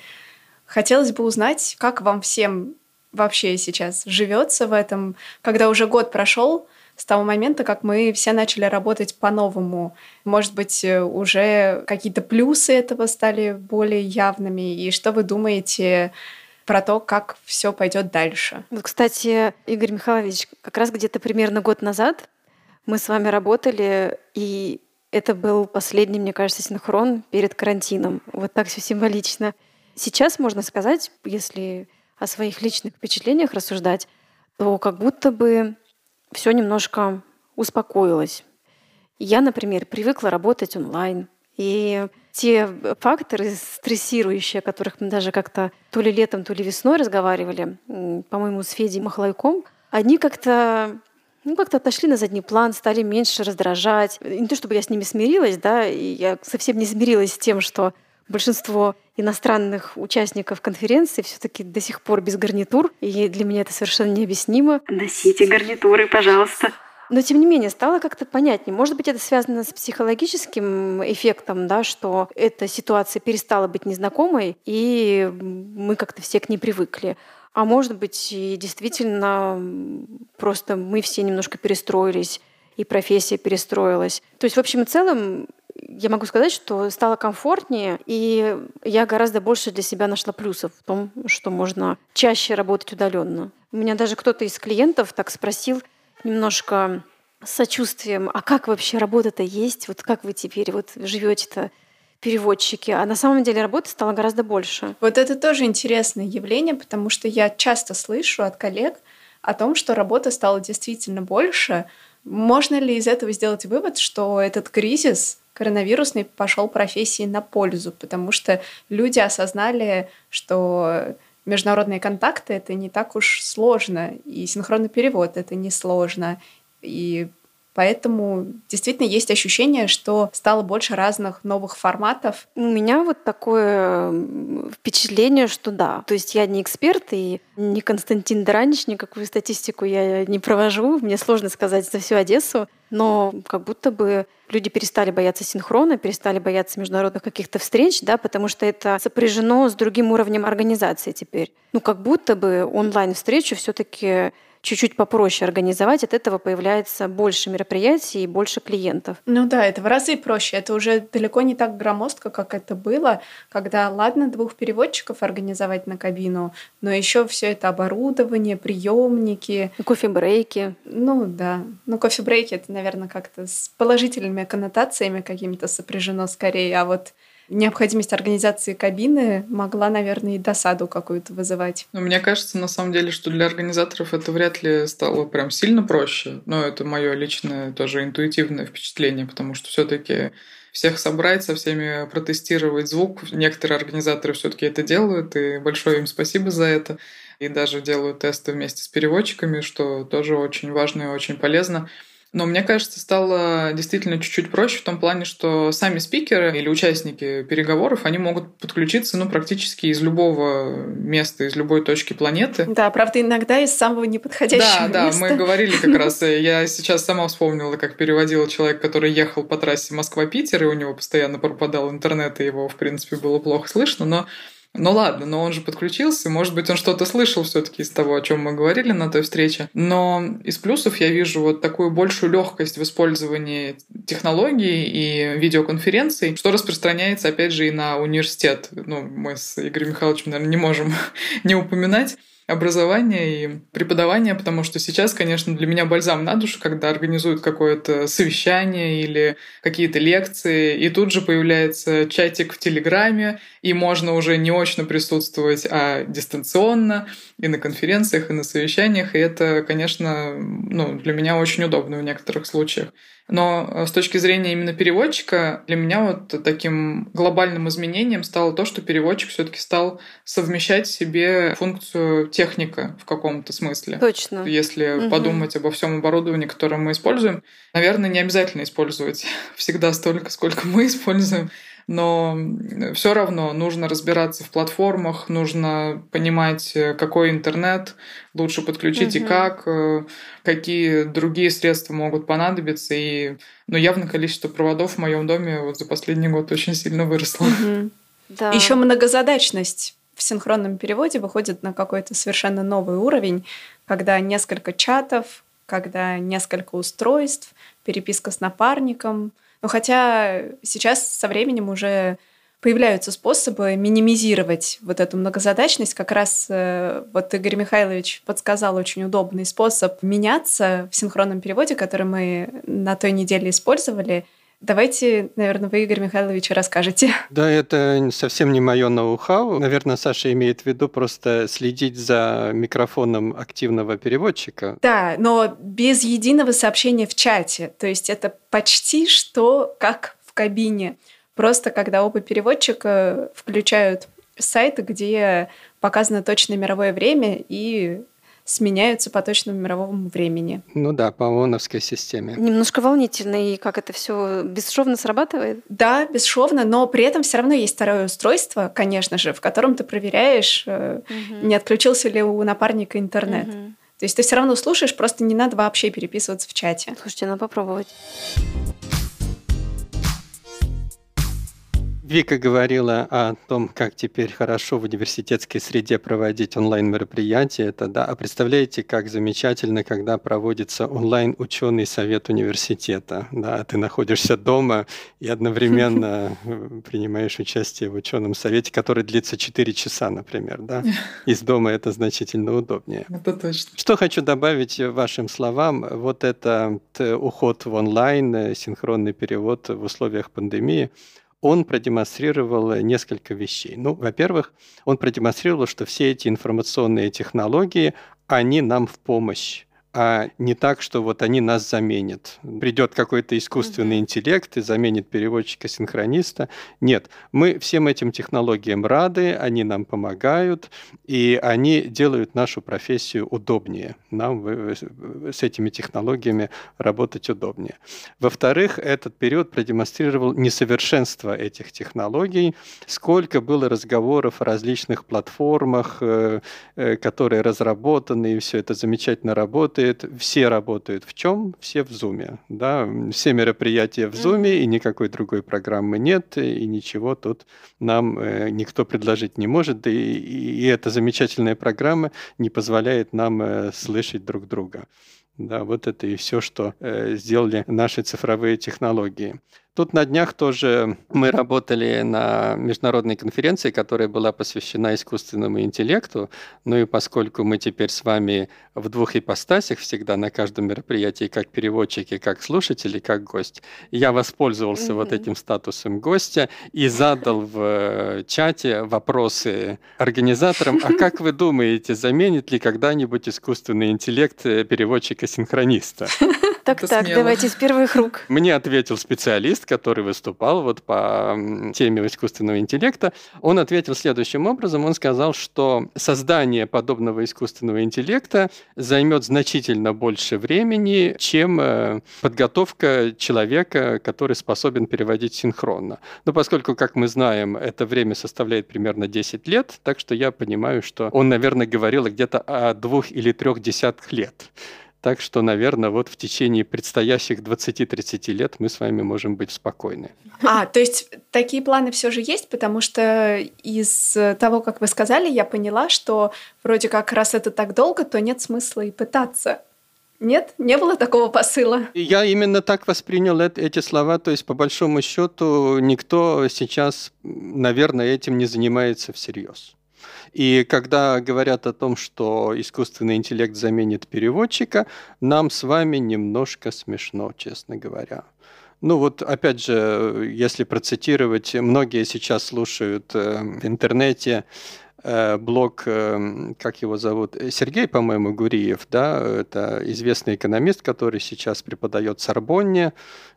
хотелось бы узнать, как вам всем вообще сейчас живется в этом, когда уже год прошел с того момента, как мы все начали работать по-новому. Может быть, уже какие-то плюсы этого стали более явными. И что вы думаете про то, как все пойдет дальше. Вот, кстати, Игорь Михайлович, как раз где-то примерно год назад Мы с вами работали, и это был последний, мне кажется, синхрон перед карантином. Вот так все символично. Сейчас можно сказать, если о своих личных впечатлениях рассуждать, то как будто бы все немножко успокоилось. Я, например, привыкла работать онлайн. И те факторы стрессирующие, о которых мы даже как-то то ли летом, то ли весной разговаривали, по-моему, с Федей Махлайком, они как-то ну, как-то отошли на задний план, стали меньше раздражать. Не то чтобы я с ними смирилась, да, и я совсем не смирилась с тем, что большинство иностранных участников конференции все-таки до сих пор без гарнитур, и для меня это совершенно необъяснимо. Носите гарнитуры, пожалуйста. Но тем не менее стало как-то понятнее. Может быть, это связано с психологическим эффектом, да, что эта ситуация перестала быть незнакомой, и мы как-то все к ней привыкли. А может быть, и действительно просто мы все немножко перестроились, и профессия перестроилась. То есть, в общем и целом, я могу сказать, что стало комфортнее, и я гораздо больше для себя нашла плюсов в том, что можно чаще работать удаленно. У меня даже кто-то из клиентов так спросил немножко с сочувствием, а как вообще работа-то есть? Вот как вы теперь вот живете-то переводчики, а на самом деле работы стало гораздо больше. Вот это тоже интересное явление, потому что я часто слышу от коллег о том, что работы стало действительно больше. Можно ли из этого сделать вывод, что этот кризис коронавирусный пошел профессии на пользу, потому что люди осознали, что международные контакты это не так уж сложно, и синхронный перевод это не сложно, и Поэтому действительно есть ощущение, что стало больше разных новых форматов. У меня вот такое впечатление, что да. То есть я не эксперт и не Константин Дранич, никакую статистику я не провожу. Мне сложно сказать за всю Одессу. Но как будто бы люди перестали бояться синхрона, перестали бояться международных каких-то встреч, да, потому что это сопряжено с другим уровнем организации теперь. Ну, как будто бы онлайн-встречу все таки чуть-чуть попроще организовать, от этого появляется больше мероприятий и больше клиентов. Ну да, это в разы проще. Это уже далеко не так громоздко, как это было, когда, ладно, двух переводчиков организовать на кабину, но еще все это оборудование, приемники. Кофе-брейки. Ну да. Ну кофе-брейки это, наверное, как-то с положительными коннотациями какими-то сопряжено скорее, а вот необходимость организации кабины могла, наверное, и досаду какую-то вызывать. Но мне кажется, на самом деле, что для организаторов это вряд ли стало прям сильно проще. Но это мое личное тоже интуитивное впечатление, потому что все-таки всех собрать, со всеми протестировать звук. Некоторые организаторы все-таки это делают, и большое им спасибо за это. И даже делают тесты вместе с переводчиками, что тоже очень важно и очень полезно. Но мне кажется, стало действительно чуть-чуть проще в том плане, что сами спикеры или участники переговоров, они могут подключиться ну, практически из любого места, из любой точки планеты. Да, правда, иногда из самого неподходящего да, места. Да, мы говорили как (laughs) раз, э, я сейчас сама вспомнила, как переводил человек, который ехал по трассе Москва-Питер, и у него постоянно пропадал интернет, и его, в принципе, было плохо слышно, но ну ладно, но он же подключился, может быть, он что-то слышал все-таки из того, о чем мы говорили на той встрече. Но из плюсов я вижу вот такую большую легкость в использовании технологий и видеоконференций, что распространяется, опять же, и на университет. Ну, мы с Игорем Михайловичем, наверное, не можем (laughs) не упоминать образования и преподавания, потому что сейчас, конечно, для меня бальзам на душу, когда организуют какое-то совещание или какие-то лекции, и тут же появляется чатик в Телеграме, и можно уже не очно присутствовать, а дистанционно и на конференциях, и на совещаниях, и это, конечно, ну, для меня очень удобно в некоторых случаях. Но э, с точки зрения именно переводчика, для меня вот таким глобальным изменением стало то, что переводчик все таки стал совмещать в себе функцию техника в каком-то смысле. Точно. Если угу. подумать обо всем оборудовании, которое мы используем, наверное, не обязательно использовать (laughs) всегда столько, сколько мы используем но все равно нужно разбираться в платформах, нужно понимать, э, какой интернет лучше подключить угу. и как, э, какие другие средства могут понадобиться. И ну, явно количество проводов в моем доме вот за последний год очень сильно выросло. Угу. (laughs) Да. Еще многозадачность в синхронном переводе выходит на какой-то совершенно новый уровень, когда несколько чатов, когда несколько устройств, переписка с напарником — но хотя сейчас со временем уже появляются способы минимизировать вот эту многозадачность. Как раз э, вот Игорь Михайлович подсказал очень удобный способ меняться в синхронном переводе, который мы на той неделе использовали – Давайте, наверное, вы, Игорь Михайлович, расскажете. Да, это совсем не мое ноу-хау. Наверное, Саша имеет в виду просто следить за микрофоном активного переводчика. Да, но без единого сообщения в чате. То есть это почти что как в кабине. Просто когда оба переводчика включают сайт, где показано точное мировое время и сменяются по точному мировому времени. Ну да, по ООНовской системе. Немножко волнительно, и как это все бесшовно срабатывает? Да, бесшовно, но при этом все равно есть второе устройство, конечно же, в котором ты проверяешь, угу. не отключился ли у напарника интернет. Угу. То есть ты все равно слушаешь, просто не надо вообще переписываться в чате. Слушайте, надо попробовать. Вика говорила о том, как теперь хорошо в университетской среде проводить онлайн-мероприятия. Это да. А представляете, как замечательно, когда проводится онлайн-ученый совет университета. Да, ты находишься дома и одновременно (laughs) э, принимаешь участие в ученом совете, который длится 4 часа, например. Да? (laughs) Из дома это значительно удобнее. Это точно. Что хочу добавить вашим словам. Вот этот уход в онлайн, э, синхронный перевод в условиях пандемии – он продемонстрировал несколько вещей. Ну, во-первых, он продемонстрировал, что все эти информационные технологии, они нам в помощь а не так, что вот они нас заменят. Придет какой-то искусственный mm-hmm. интеллект и заменит переводчика-синхрониста. Нет, мы всем этим технологиям рады, они нам помогают, и они делают нашу профессию удобнее. Нам с этими технологиями работать удобнее. Во-вторых, этот период продемонстрировал несовершенство этих технологий, сколько было разговоров о различных платформах, э, э, которые разработаны, и все это замечательно работает, работает, все работают в чем? Все в Zoom. Да? Все мероприятия в Zoom, mm-hmm. и никакой другой программы нет, и ничего тут нам э, никто предложить не может. И, и, и эта замечательная программа не позволяет нам э, слышать друг друга. Да, вот это и все, что э, сделали наши цифровые технологии. Тут на днях тоже мы работали на международной конференции, которая была посвящена искусственному интеллекту. Ну и поскольку мы теперь с вами в двух ипостасях всегда на каждом мероприятии, как переводчики, как слушатели, как гость, я воспользовался mm-hmm. вот этим статусом гостя и задал в э, чате вопросы организаторам, а как вы думаете, заменит ли когда-нибудь искусственный интеллект э, переводчика-синхрониста? (laughs) Так, так, давайте с первых рук. (laughs) Мне ответил специалист, который выступал вот по теме искусственного интеллекта. Он ответил следующим образом. Он сказал, что создание подобного искусственного интеллекта займет значительно больше времени, чем э, подготовка человека, который способен переводить синхронно. Но поскольку, как мы знаем, это время составляет примерно 10 лет, так что я понимаю, что он, наверное, говорил где-то о двух или трех десятках лет. Так что, наверное, вот в течение предстоящих 20-30 лет мы с вами можем быть спокойны. А, то есть такие планы все же есть, потому что из того, как вы сказали, я поняла, что вроде как раз это так долго, то нет смысла и пытаться. Нет, не было такого посыла. Я именно так воспринял эти слова. То есть, по большому счету, никто сейчас, наверное, этим не занимается всерьез. И когда говорят о том, что искусственный интеллект заменит переводчика, нам с вами немножко смешно, честно говоря. Ну вот, опять же, если процитировать, многие сейчас слушают э, в интернете Э, блог, эм, как его зовут, Сергей, по-моему, Гуриев, да, это известный экономист, который сейчас преподает в Сорбонне,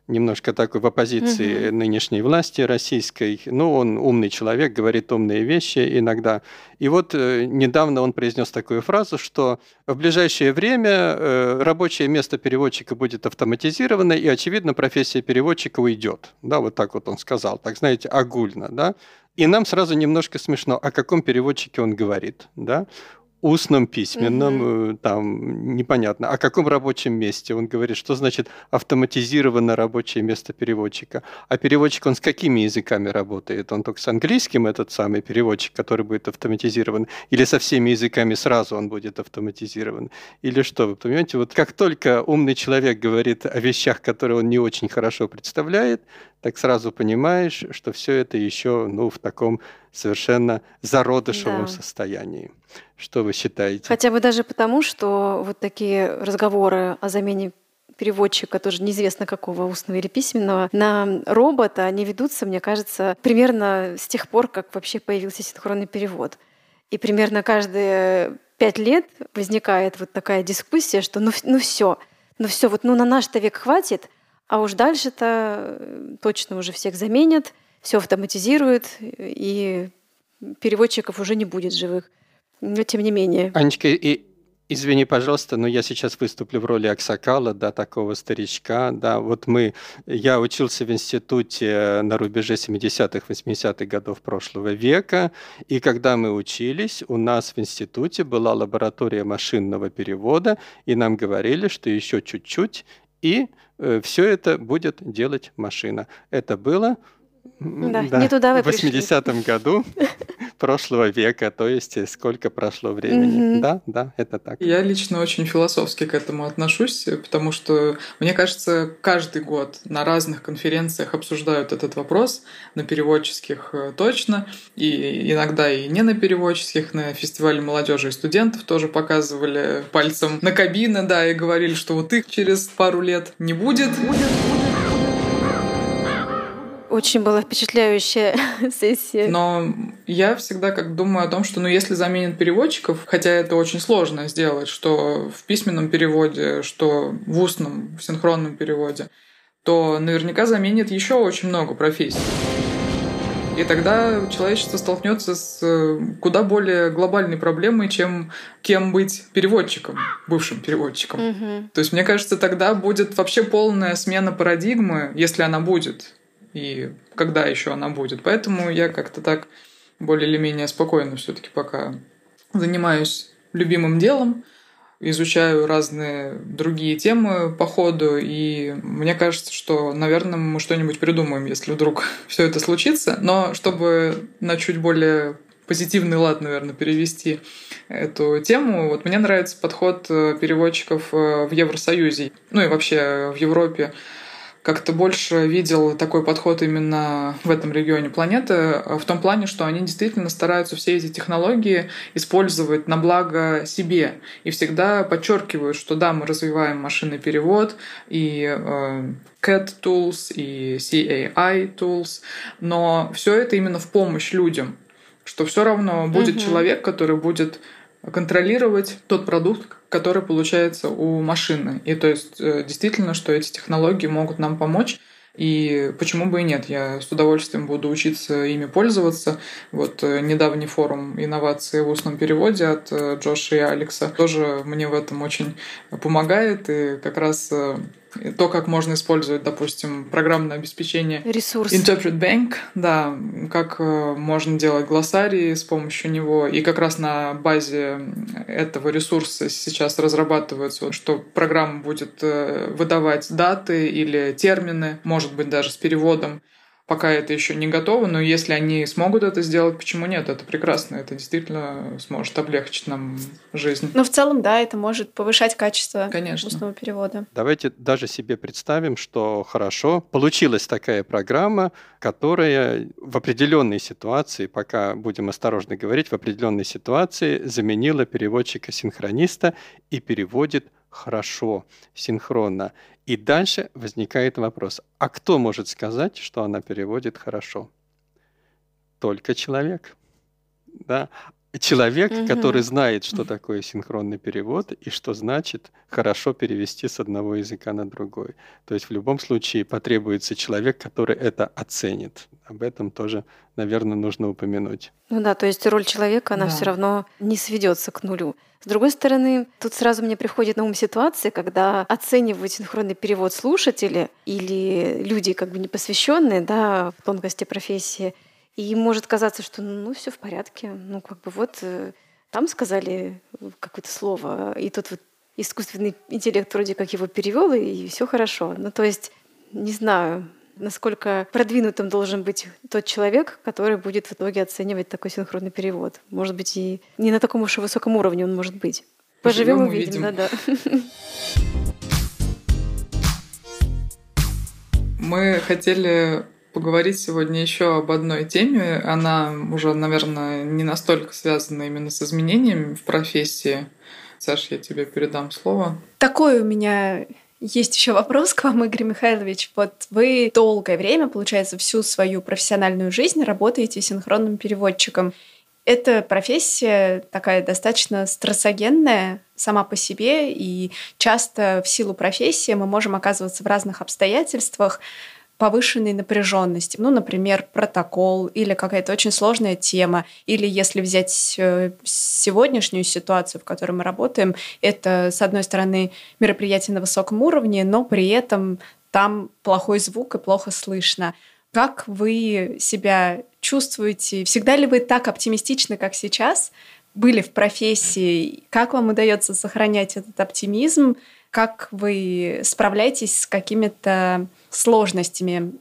немножко такой в оппозиции угу. нынешней власти российской. Ну, он умный человек, говорит умные вещи иногда. И вот э, недавно он произнес такую фразу, что в ближайшее время э, рабочее место переводчика будет автоматизировано, и, очевидно, профессия переводчика уйдет. Да, вот так вот он сказал, так, знаете, огульно, да. И нам сразу немножко смешно, о каком переводчике он говорит. Да? Устном, письменном, угу. там непонятно. О каком рабочем месте? Он говорит, что значит автоматизированное рабочее место переводчика. А переводчик, он с какими языками работает? Он только с английским, этот самый переводчик, который будет автоматизирован? Или со всеми языками сразу он будет автоматизирован? Или что? Вы понимаете, вот как только умный человек говорит о вещах, которые он не очень хорошо представляет, так сразу понимаешь, что все это еще ну, в таком совершенно зародышевом да. состоянии. Что вы считаете? Хотя бы даже потому, что вот такие разговоры о замене переводчика, тоже неизвестно какого, устного или письменного, на робота, они ведутся, мне кажется, примерно с тех пор, как вообще появился синхронный перевод. И примерно каждые пять лет возникает вот такая дискуссия, что ну, ну все, ну все, вот ну на наш-то век хватит, а уж дальше-то э, точно уже всех заменят, все автоматизируют, и переводчиков уже не будет живых. Но тем не менее. Анечка, и Извини, пожалуйста, но я сейчас выступлю в роли Аксакала, да, такого старичка, да, вот мы, я учился в институте на рубеже 70-х, 80-х годов прошлого века, и когда мы учились, у нас в институте была лаборатория машинного перевода, и нам говорили, что еще чуть-чуть, и э, все это будет делать машина. Это было да, да, не туда вы в 80-м году (laughs) прошлого века, то есть э, сколько прошло времени. Да, да, это так. Я лично очень философски к этому отношусь, потому что, мне кажется, каждый год на разных конференциях обсуждают этот вопрос, на переводческих э, точно, и иногда и не на переводческих, на фестивале молодежи и студентов тоже показывали пальцем на кабины, да, и говорили, что вот их через пару лет не будет. Будет, будет. Очень была впечатляющая (laughs) сессия. Но я всегда как думаю о том, что ну если заменят переводчиков, хотя это очень сложно сделать, что в письменном переводе, что в устном, в синхронном переводе, то наверняка заменит еще очень много профессий. И тогда человечество столкнется с э, куда более глобальной проблемой, чем кем быть переводчиком, бывшим переводчиком. Угу. То есть, мне кажется, тогда будет вообще полная смена парадигмы, если она будет и когда еще она будет. Поэтому я как-то так более или менее спокойно все-таки пока занимаюсь любимым делом, изучаю разные другие темы по ходу, и мне кажется, что, наверное, мы что-нибудь придумаем, если вдруг (laughs) все это случится. Но чтобы на чуть более позитивный лад, наверное, перевести эту тему. Вот мне нравится подход э, переводчиков э, в Евросоюзе, ну и вообще в Европе как-то больше видел такой подход именно в этом регионе планеты, э, в том плане, что они действительно стараются все эти технологии использовать на благо себе и всегда подчеркивают, что да, мы развиваем машинный перевод и э, CAT tools и CAI tools, но все это именно в помощь людям, что все равно будет mm-hmm. человек, который будет контролировать тот продукт, который получается у машины. И то есть э, действительно, что эти технологии могут нам помочь. И почему бы и нет? Я с удовольствием буду учиться ими пользоваться. Вот э, недавний форум инновации в устном переводе от э, Джоша и Алекса тоже мне в этом очень помогает. И как раз то, как можно использовать, допустим, программное обеспечение. Ресурс. Interpret Bank, да, как э, можно делать глоссарии с помощью него. И как раз на базе этого ресурса сейчас разрабатывается, что программа будет э, выдавать даты или термины, может быть, даже с переводом пока это еще не готово, но если они смогут это сделать, почему нет? Это прекрасно, это действительно сможет облегчить нам жизнь. Но в целом, да, это может повышать качество Конечно. устного перевода. Давайте даже себе представим, что хорошо, получилась такая программа, которая в определенной ситуации, пока будем осторожно говорить, в определенной ситуации заменила переводчика-синхрониста и переводит хорошо, синхронно. И дальше возникает вопрос, а кто может сказать, что она переводит хорошо? Только человек. Да? Человек, угу. который знает, что такое синхронный перевод и что значит хорошо перевести с одного языка на другой. То есть в любом случае потребуется человек, который это оценит. Об этом тоже, наверное, нужно упомянуть. Ну да, то есть роль человека, она да. все равно не сведется к нулю. С другой стороны, тут сразу мне приходит на ум ситуация, когда оценивают синхронный перевод слушатели или люди как бы непосвященные да, в тонкости профессии, и может казаться, что ну все в порядке, ну как бы вот э, там сказали какое-то слово, и тут вот искусственный интеллект вроде как его перевел, и все хорошо. Ну, то есть, не знаю, насколько продвинутым должен быть тот человек, который будет в итоге оценивать такой синхронный перевод. Может быть, и не на таком уж и высоком уровне он может быть. Поживем, увидим, да-да. Мы хотели поговорить сегодня еще об одной теме. Она уже, наверное, не настолько связана именно с изменениями в профессии. Саш, я тебе передам слово. Такой у меня есть еще вопрос к вам, Игорь Михайлович. Вот вы долгое время, получается, всю свою профессиональную жизнь работаете синхронным переводчиком. Эта профессия такая достаточно стрессогенная сама по себе, и часто в силу профессии мы можем оказываться в разных обстоятельствах, повышенной напряженности. Ну, например, протокол или какая-то очень сложная тема. Или если взять э, сегодняшнюю ситуацию, в которой мы работаем, это, с одной стороны, мероприятие на высоком уровне, но при этом там плохой звук и плохо слышно. Как вы себя чувствуете? Всегда ли вы так оптимистичны, как сейчас? Были в профессии? Как вам удается сохранять этот оптимизм? Как вы справляетесь с какими-то сложностями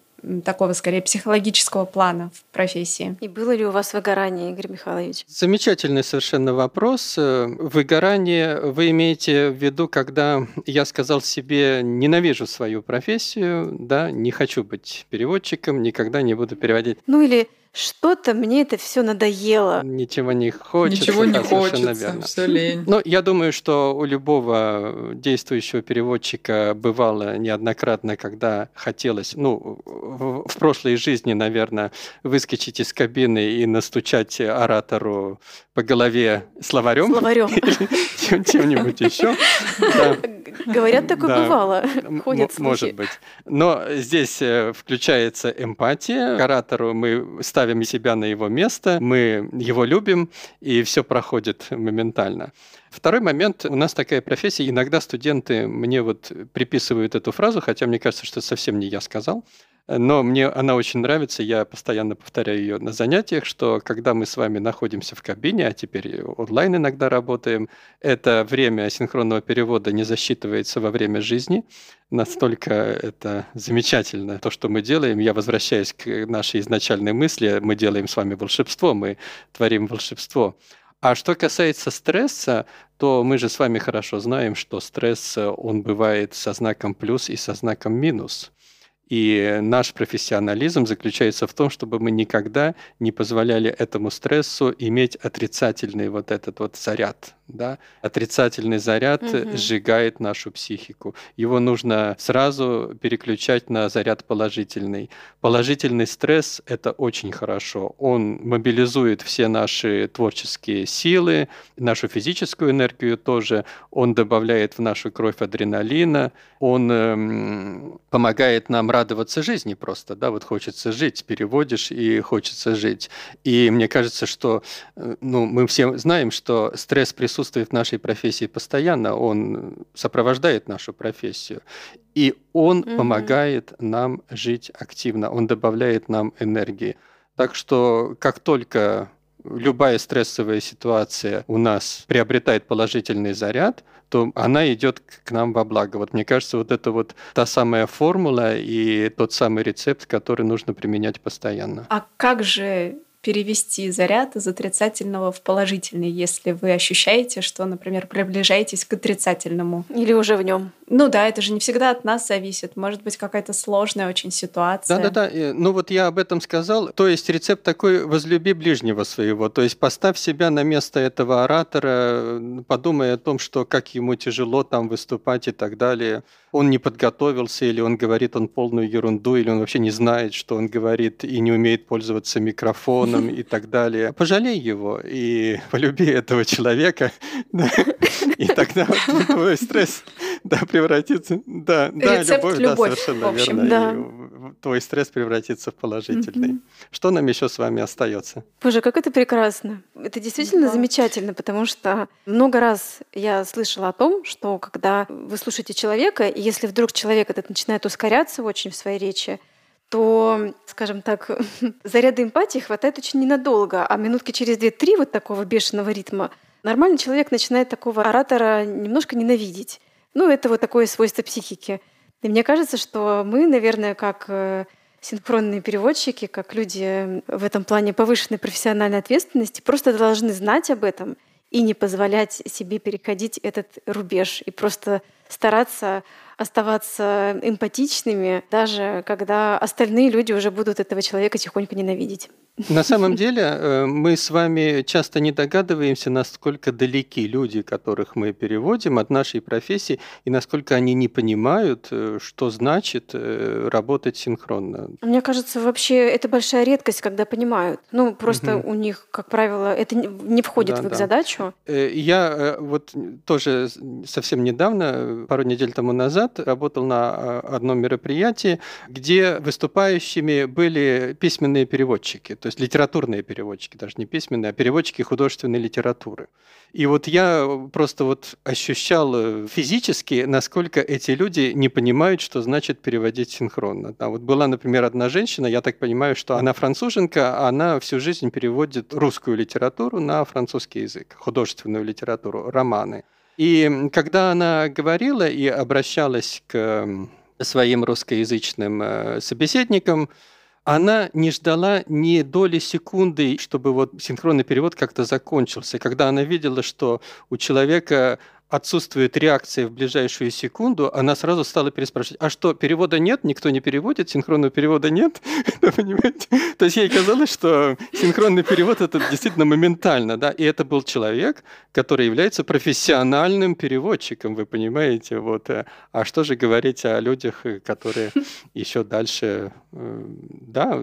такого, скорее, психологического плана в профессии. И было ли у вас выгорание, Игорь Михайлович? Замечательный совершенно вопрос. Выгорание вы имеете в виду, когда я сказал себе, ненавижу свою профессию, да, не хочу быть переводчиком, никогда не буду переводить. Ну или что-то мне это все надоело. Ничего не хочется. Ничего не хочется, все лень. Но я думаю, что у любого действующего переводчика бывало неоднократно, когда хотелось, ну, в, в прошлой жизни, наверное, выскочить из кабины и настучать оратору по голове словарем. Словарем. (laughs) Чем-нибудь еще. Говорят, такое бывало. Ходят Может быть. Но здесь э, включается эмпатия. К оратору мы ставим себя на его место, мы его любим, и все проходит моментально. Второй момент. У нас такая профессия. Иногда студенты мне вот приписывают эту фразу, хотя мне кажется, что совсем не я сказал. Но мне она очень нравится, я постоянно повторяю ее на занятиях, что когда мы с вами находимся в кабине, а теперь онлайн иногда работаем, это время синхронного перевода не засчитывается во время жизни. Настолько это замечательно, то, что мы делаем. Я возвращаюсь к нашей изначальной мысли, мы делаем с вами волшебство, мы творим волшебство. А что касается стресса, то мы же с вами хорошо знаем, что стресс, он бывает со знаком плюс и со знаком минус. И наш профессионализм заключается в том, чтобы мы никогда не позволяли этому стрессу иметь отрицательный вот этот вот заряд. Да? Отрицательный заряд угу. сжигает нашу психику. Его нужно сразу переключать на заряд положительный. Положительный стресс – это очень хорошо. Он мобилизует все наши творческие силы, нашу физическую энергию тоже. Он добавляет в нашу кровь адреналина. Он эм, помогает нам радоваться жизни просто, да, вот хочется жить, переводишь и хочется жить. И мне кажется, что, э, ну, мы все знаем, что стресс присутствует в нашей профессии постоянно, он сопровождает нашу профессию. И он угу. помогает нам жить активно, он добавляет нам энергии. Так что как только любая стрессовая ситуация у нас приобретает положительный заряд, то она идет к нам во благо. Вот мне кажется, вот это вот та самая формула и тот самый рецепт, который нужно применять постоянно. А как же перевести заряд из отрицательного в положительный, если вы ощущаете, что, например, приближаетесь к отрицательному. Или уже в нем. Ну да, это же не всегда от нас зависит. Может быть, какая-то сложная очень ситуация. Да-да-да. Ну вот я об этом сказал. То есть рецепт такой «возлюби ближнего своего». То есть поставь себя на место этого оратора, подумай о том, что как ему тяжело там выступать и так далее. Он не подготовился, или он говорит он полную ерунду, или он вообще не знает, что он говорит, и не умеет пользоваться микрофоном и так далее. Пожалей его и (laughs) полюби этого человека, (laughs) и тогда твой стресс да, превратится... Да, да, любовь, да, совершенно верно. Твой стресс превратится в положительный. Что нам еще с вами остается? Боже, как это прекрасно. Это действительно замечательно, потому что много раз я слышала о том, что когда вы слушаете человека, и если вдруг человек этот начинает ускоряться очень в своей речи, то, скажем так, (laughs) заряда эмпатии хватает очень ненадолго, а минутки через две-три вот такого бешеного ритма нормальный человек начинает такого оратора немножко ненавидеть. Ну, это вот такое свойство психики. И мне кажется, что мы, наверное, как э, синхронные переводчики, как люди в этом плане повышенной профессиональной ответственности, просто должны знать об этом и не позволять себе переходить этот рубеж и просто стараться оставаться эмпатичными, даже когда остальные люди уже будут этого человека тихонько ненавидеть. На самом деле э, мы с вами часто не догадываемся, насколько далеки люди, которых мы переводим от нашей профессии, и насколько они не понимают, э, что значит э, работать синхронно. Мне кажется, вообще это большая редкость, когда понимают. Ну, просто угу. у них, как правило, это не входит да, в их да. задачу. Я вот тоже совсем недавно, пару недель тому назад, работал на одном мероприятии, где выступающими были письменные переводчики то есть литературные переводчики, даже не письменные, а переводчики художественной литературы. И вот я просто вот ощущал э, физически, насколько эти люди не понимают, что значит переводить синхронно. Там вот была, например, одна женщина, я так понимаю, что она француженка, а она всю жизнь переводит русскую литературу на французский язык, художественную литературу, романы. И когда она говорила и обращалась к своим русскоязычным э, собеседникам, она не ждала ни доли секунды, чтобы вот синхронный перевод как-то закончился. Когда она видела, что у человека отсутствует реакция в ближайшую секунду, она сразу стала переспрашивать, а что, перевода нет, никто не переводит, синхронного перевода нет? (laughs) Понимаете? То есть ей казалось, что синхронный перевод это действительно моментально, да, и это был человек, который является профессиональным переводчиком, вы понимаете, вот. Э, а что же говорить о людях, э, которые (laughs) еще дальше, э, да,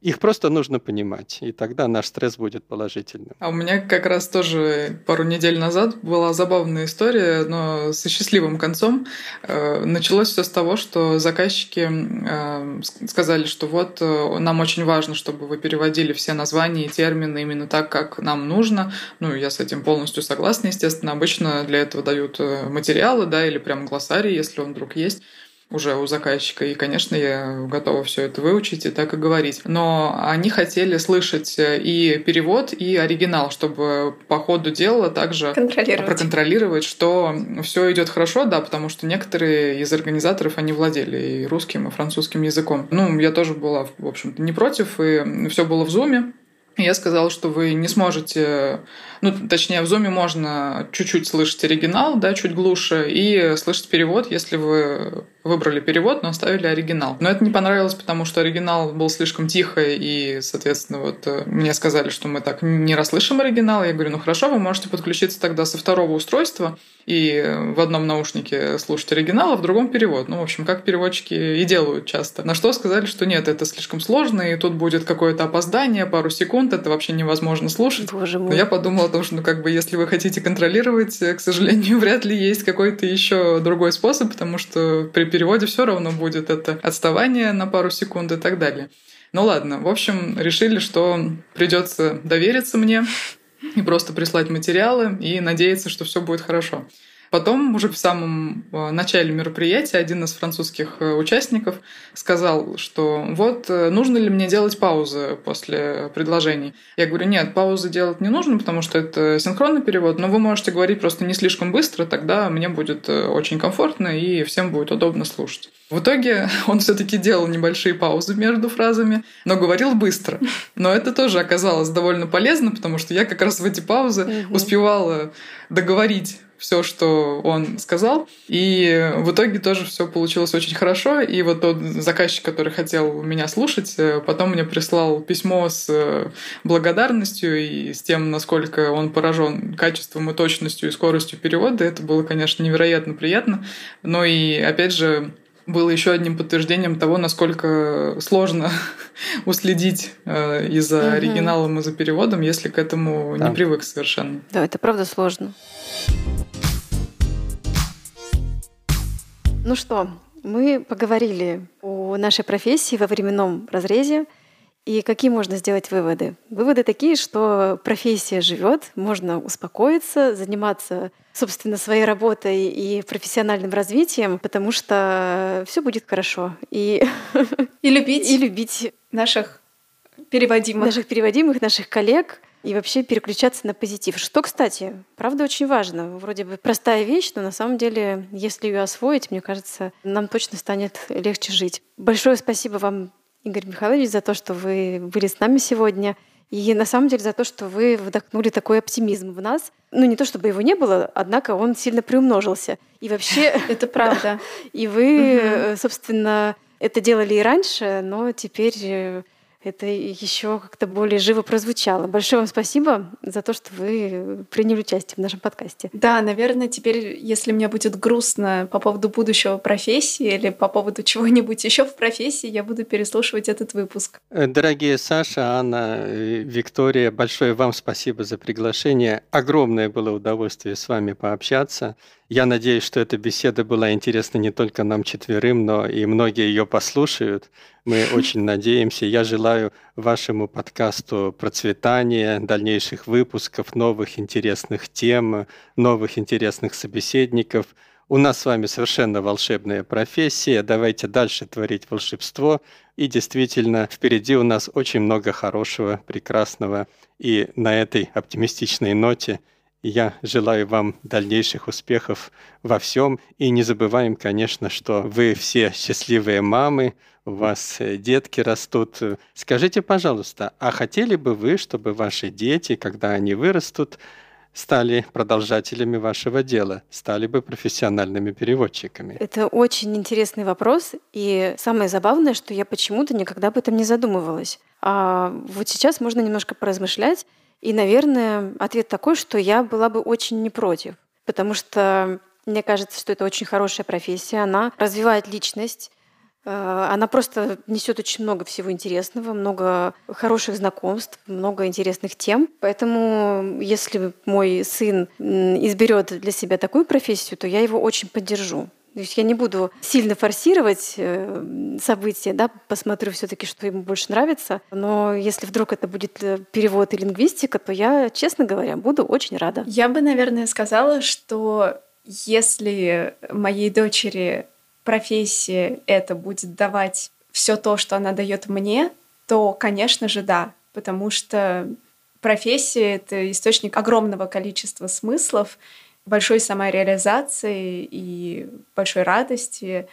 их просто нужно понимать, и тогда наш стресс будет положительным. А у меня как раз тоже пару недель назад была забавная история, история, но со счастливым концом. Э, началось все с того, что заказчики э, сказали, что вот э, нам очень важно, чтобы вы переводили все названия и термины именно так, как нам нужно. Ну, я с этим полностью согласна, естественно. Обычно для этого дают материалы, да, или прям глоссарий, если он вдруг есть уже у заказчика, и, конечно, я готова все это выучить и так и говорить. Но они хотели слышать э, и перевод, и оригинал, чтобы по ходу дела также проконтролировать, что все идет хорошо, да, потому что некоторые из организаторов, они владели и русским, и французским языком. Ну, я тоже была, в общем-то, не против, и все было в зуме. Я сказала, что вы не сможете, ну, точнее, в зуме можно чуть-чуть слышать оригинал, да, чуть глуше, и слышать перевод, если вы выбрали перевод, но оставили оригинал. Но это не понравилось, потому что оригинал был слишком тихо, и, соответственно, вот э, мне сказали, что мы так не расслышим оригинал. Я говорю, ну хорошо, вы можете подключиться тогда со второго устройства и в одном наушнике слушать оригинал, а в другом перевод. Ну, в общем, как переводчики и делают часто. На что сказали, что нет, это слишком сложно, и тут будет какое-то опоздание, пару секунд, это вообще невозможно слушать. Боже мой. Но я подумала о том, что, ну, как бы, если вы хотите контролировать, к сожалению, (laughs) вряд ли есть какой-то еще другой способ, потому что при переводе все равно будет это отставание на пару секунд и так далее. Ну ладно, в общем, решили, что придется довериться мне и просто прислать материалы и надеяться, что все будет хорошо. Потом, уже в самом э, начале мероприятия, один из французских э, участников сказал, что вот э, нужно ли мне делать паузы после предложений. Я говорю, нет, паузы делать не нужно, потому что это синхронный перевод, но вы можете говорить просто не слишком быстро, тогда мне будет очень комфортно и всем будет удобно слушать. В итоге (laughs) он все-таки делал небольшие паузы между фразами, но говорил быстро. Но это тоже оказалось довольно полезно, потому что я как раз в эти паузы успевала договорить все, что он сказал. И в итоге тоже все получилось очень хорошо. И вот тот заказчик, который хотел меня слушать, э, потом мне прислал письмо с э, благодарностью и с тем, насколько он поражен качеством и точностью и скоростью перевода. Это было, конечно, невероятно приятно. Но и, опять же, было еще одним подтверждением того, насколько сложно (laughs) уследить э, и за угу. оригиналом, и за переводом, если к этому да. не привык совершенно. Да, это правда сложно. Ну что, мы поговорили о нашей профессии во временном разрезе. И какие можно сделать выводы? Выводы такие, что профессия живет, можно успокоиться, заниматься, собственно, своей работой и профессиональным развитием, потому что все будет хорошо. И, и любить, (laughs) и любить наших переводимых. Наших переводимых, наших коллег, и вообще переключаться на позитив. Что, кстати, правда очень важно. Вроде бы простая вещь, но на самом деле, если ее освоить, мне кажется, нам точно станет легче жить. Большое спасибо вам, Игорь Михайлович, за то, что вы были с нами сегодня. И на самом деле за то, что вы вдохнули такой оптимизм в нас. Ну, не то чтобы его не было, однако он сильно приумножился. И вообще... (laughs) Это правда. (laughs) И вы, собственно, это делали и раньше, но теперь э, это еще как-то более живо прозвучало. Большое вам спасибо за то, что вы приняли участие в нашем подкасте. Да, наверное, теперь, если мне будет грустно по поводу будущего профессии или по поводу чего-нибудь еще в профессии, я буду переслушивать этот выпуск. Э, дорогие Саша, Анна, Виктория, большое вам спасибо за приглашение. Огромное было удовольствие с вами пообщаться. Я надеюсь, что эта беседа была интересна не только нам четверым, но и многие ее послушают. Мы (laughs) очень надеемся. Я желаю вашему подкасту процветания, дальнейших выпусков, новых интересных тем, новых интересных собеседников. У нас с вами совершенно волшебная профессия. Давайте дальше творить волшебство. И действительно, впереди у нас очень много хорошего, прекрасного. И на этой оптимистичной ноте – я желаю вам дальнейших успехов во всем. И не забываем, конечно, что вы все счастливые мамы, у вас э, детки растут. Скажите, пожалуйста, а хотели бы вы, чтобы ваши дети, когда они вырастут, стали продолжателями вашего дела, стали бы профессиональными переводчиками? Это очень интересный вопрос. И самое забавное, что я почему-то никогда об этом не задумывалась. А вот сейчас можно немножко поразмышлять и, наверное, ответ такой, что я была бы очень не против, потому что мне кажется, что это очень хорошая профессия, она развивает личность, э, она просто несет очень много всего интересного, много хороших знакомств, много интересных тем. Поэтому, если мой сын изберет для себя такую профессию, то я его очень поддержу. То есть я не буду сильно форсировать э, события, да, посмотрю все-таки, что ему больше нравится. Но если вдруг это будет э, перевод и лингвистика, то я, честно говоря, буду очень рада. Я бы, наверное, сказала, что если моей дочери профессия это будет давать все то, что она дает мне, то, конечно же, да, потому что профессия — это источник огромного количества смыслов, большой самореализации и большой радости.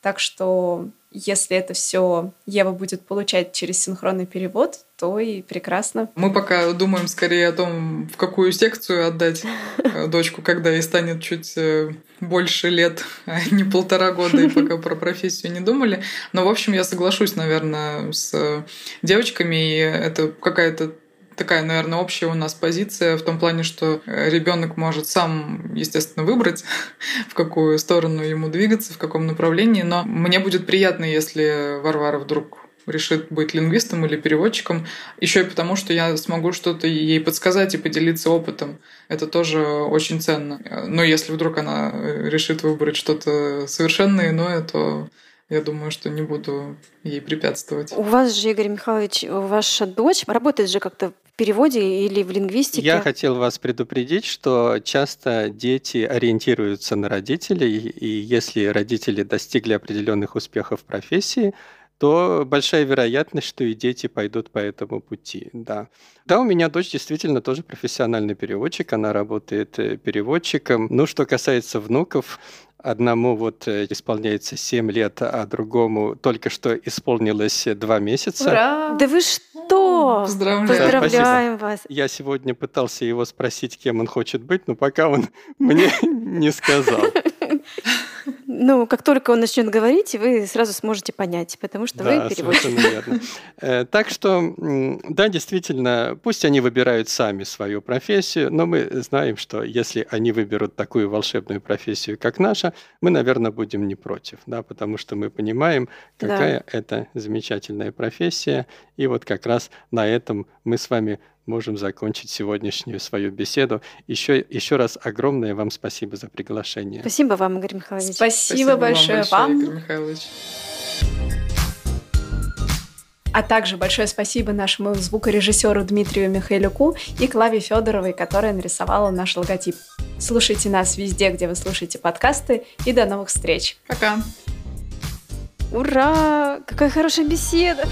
Так что если это все Ева будет получать через синхронный перевод, то и прекрасно. Мы пока думаем скорее о том, в какую секцию отдать э, (laughs) дочку, когда ей станет чуть э, больше лет, а не полтора года, и пока про профессию не думали. Но, в общем, я соглашусь, наверное, с девочками, и это какая-то такая, наверное, общая у нас позиция в том плане, что э, ребенок может сам, естественно, выбрать, (laughs) в какую сторону ему двигаться, в каком направлении. Но мне будет приятно, если Варвара вдруг решит быть лингвистом или переводчиком, еще и потому, что я смогу что-то ей подсказать и поделиться опытом. Это тоже очень ценно. Но если вдруг она э, решит выбрать что-то совершенно иное, то я думаю, что не буду ей препятствовать. У вас же, Игорь Михайлович, ваша дочь работает же как-то переводе или в лингвистике? Я хотел вас предупредить, что часто дети ориентируются на родителей, и если родители достигли определенных успехов в профессии, то большая вероятность, что и дети пойдут по этому пути. Да. да, у меня дочь действительно тоже профессиональный переводчик, она работает э, переводчиком. Ну, что касается внуков, Одному вот э, исполняется 7 лет, а другому только что исполнилось 2 месяца. Ура! Да вы что? Поздравляю. Поздравляем да, вас. Я сегодня пытался его спросить, кем он хочет быть, но пока он (laughs) мне не сказал. (laughs) Ну, как только он начнет говорить, вы сразу сможете понять, потому что да, вы переводчик. верно. Э, так что, да, действительно, пусть они выбирают сами свою профессию, но мы знаем, что если они выберут такую волшебную профессию, как наша, мы, наверное, будем не против, да, потому что мы понимаем, какая да. это замечательная профессия, и вот как раз на этом мы с вами можем закончить сегодняшнюю свою беседу. Еще, еще раз огромное вам спасибо за приглашение. Спасибо вам, Игорь Михайлович. Спасибо, спасибо большое вам. Большое, Игорь Михайлович. А также большое спасибо нашему звукорежиссеру Дмитрию Михайлюку и Клаве Федоровой, которая нарисовала наш логотип. Слушайте нас везде, где вы слушаете подкасты, и до новых встреч. Пока. Ура! Какая хорошая беседа!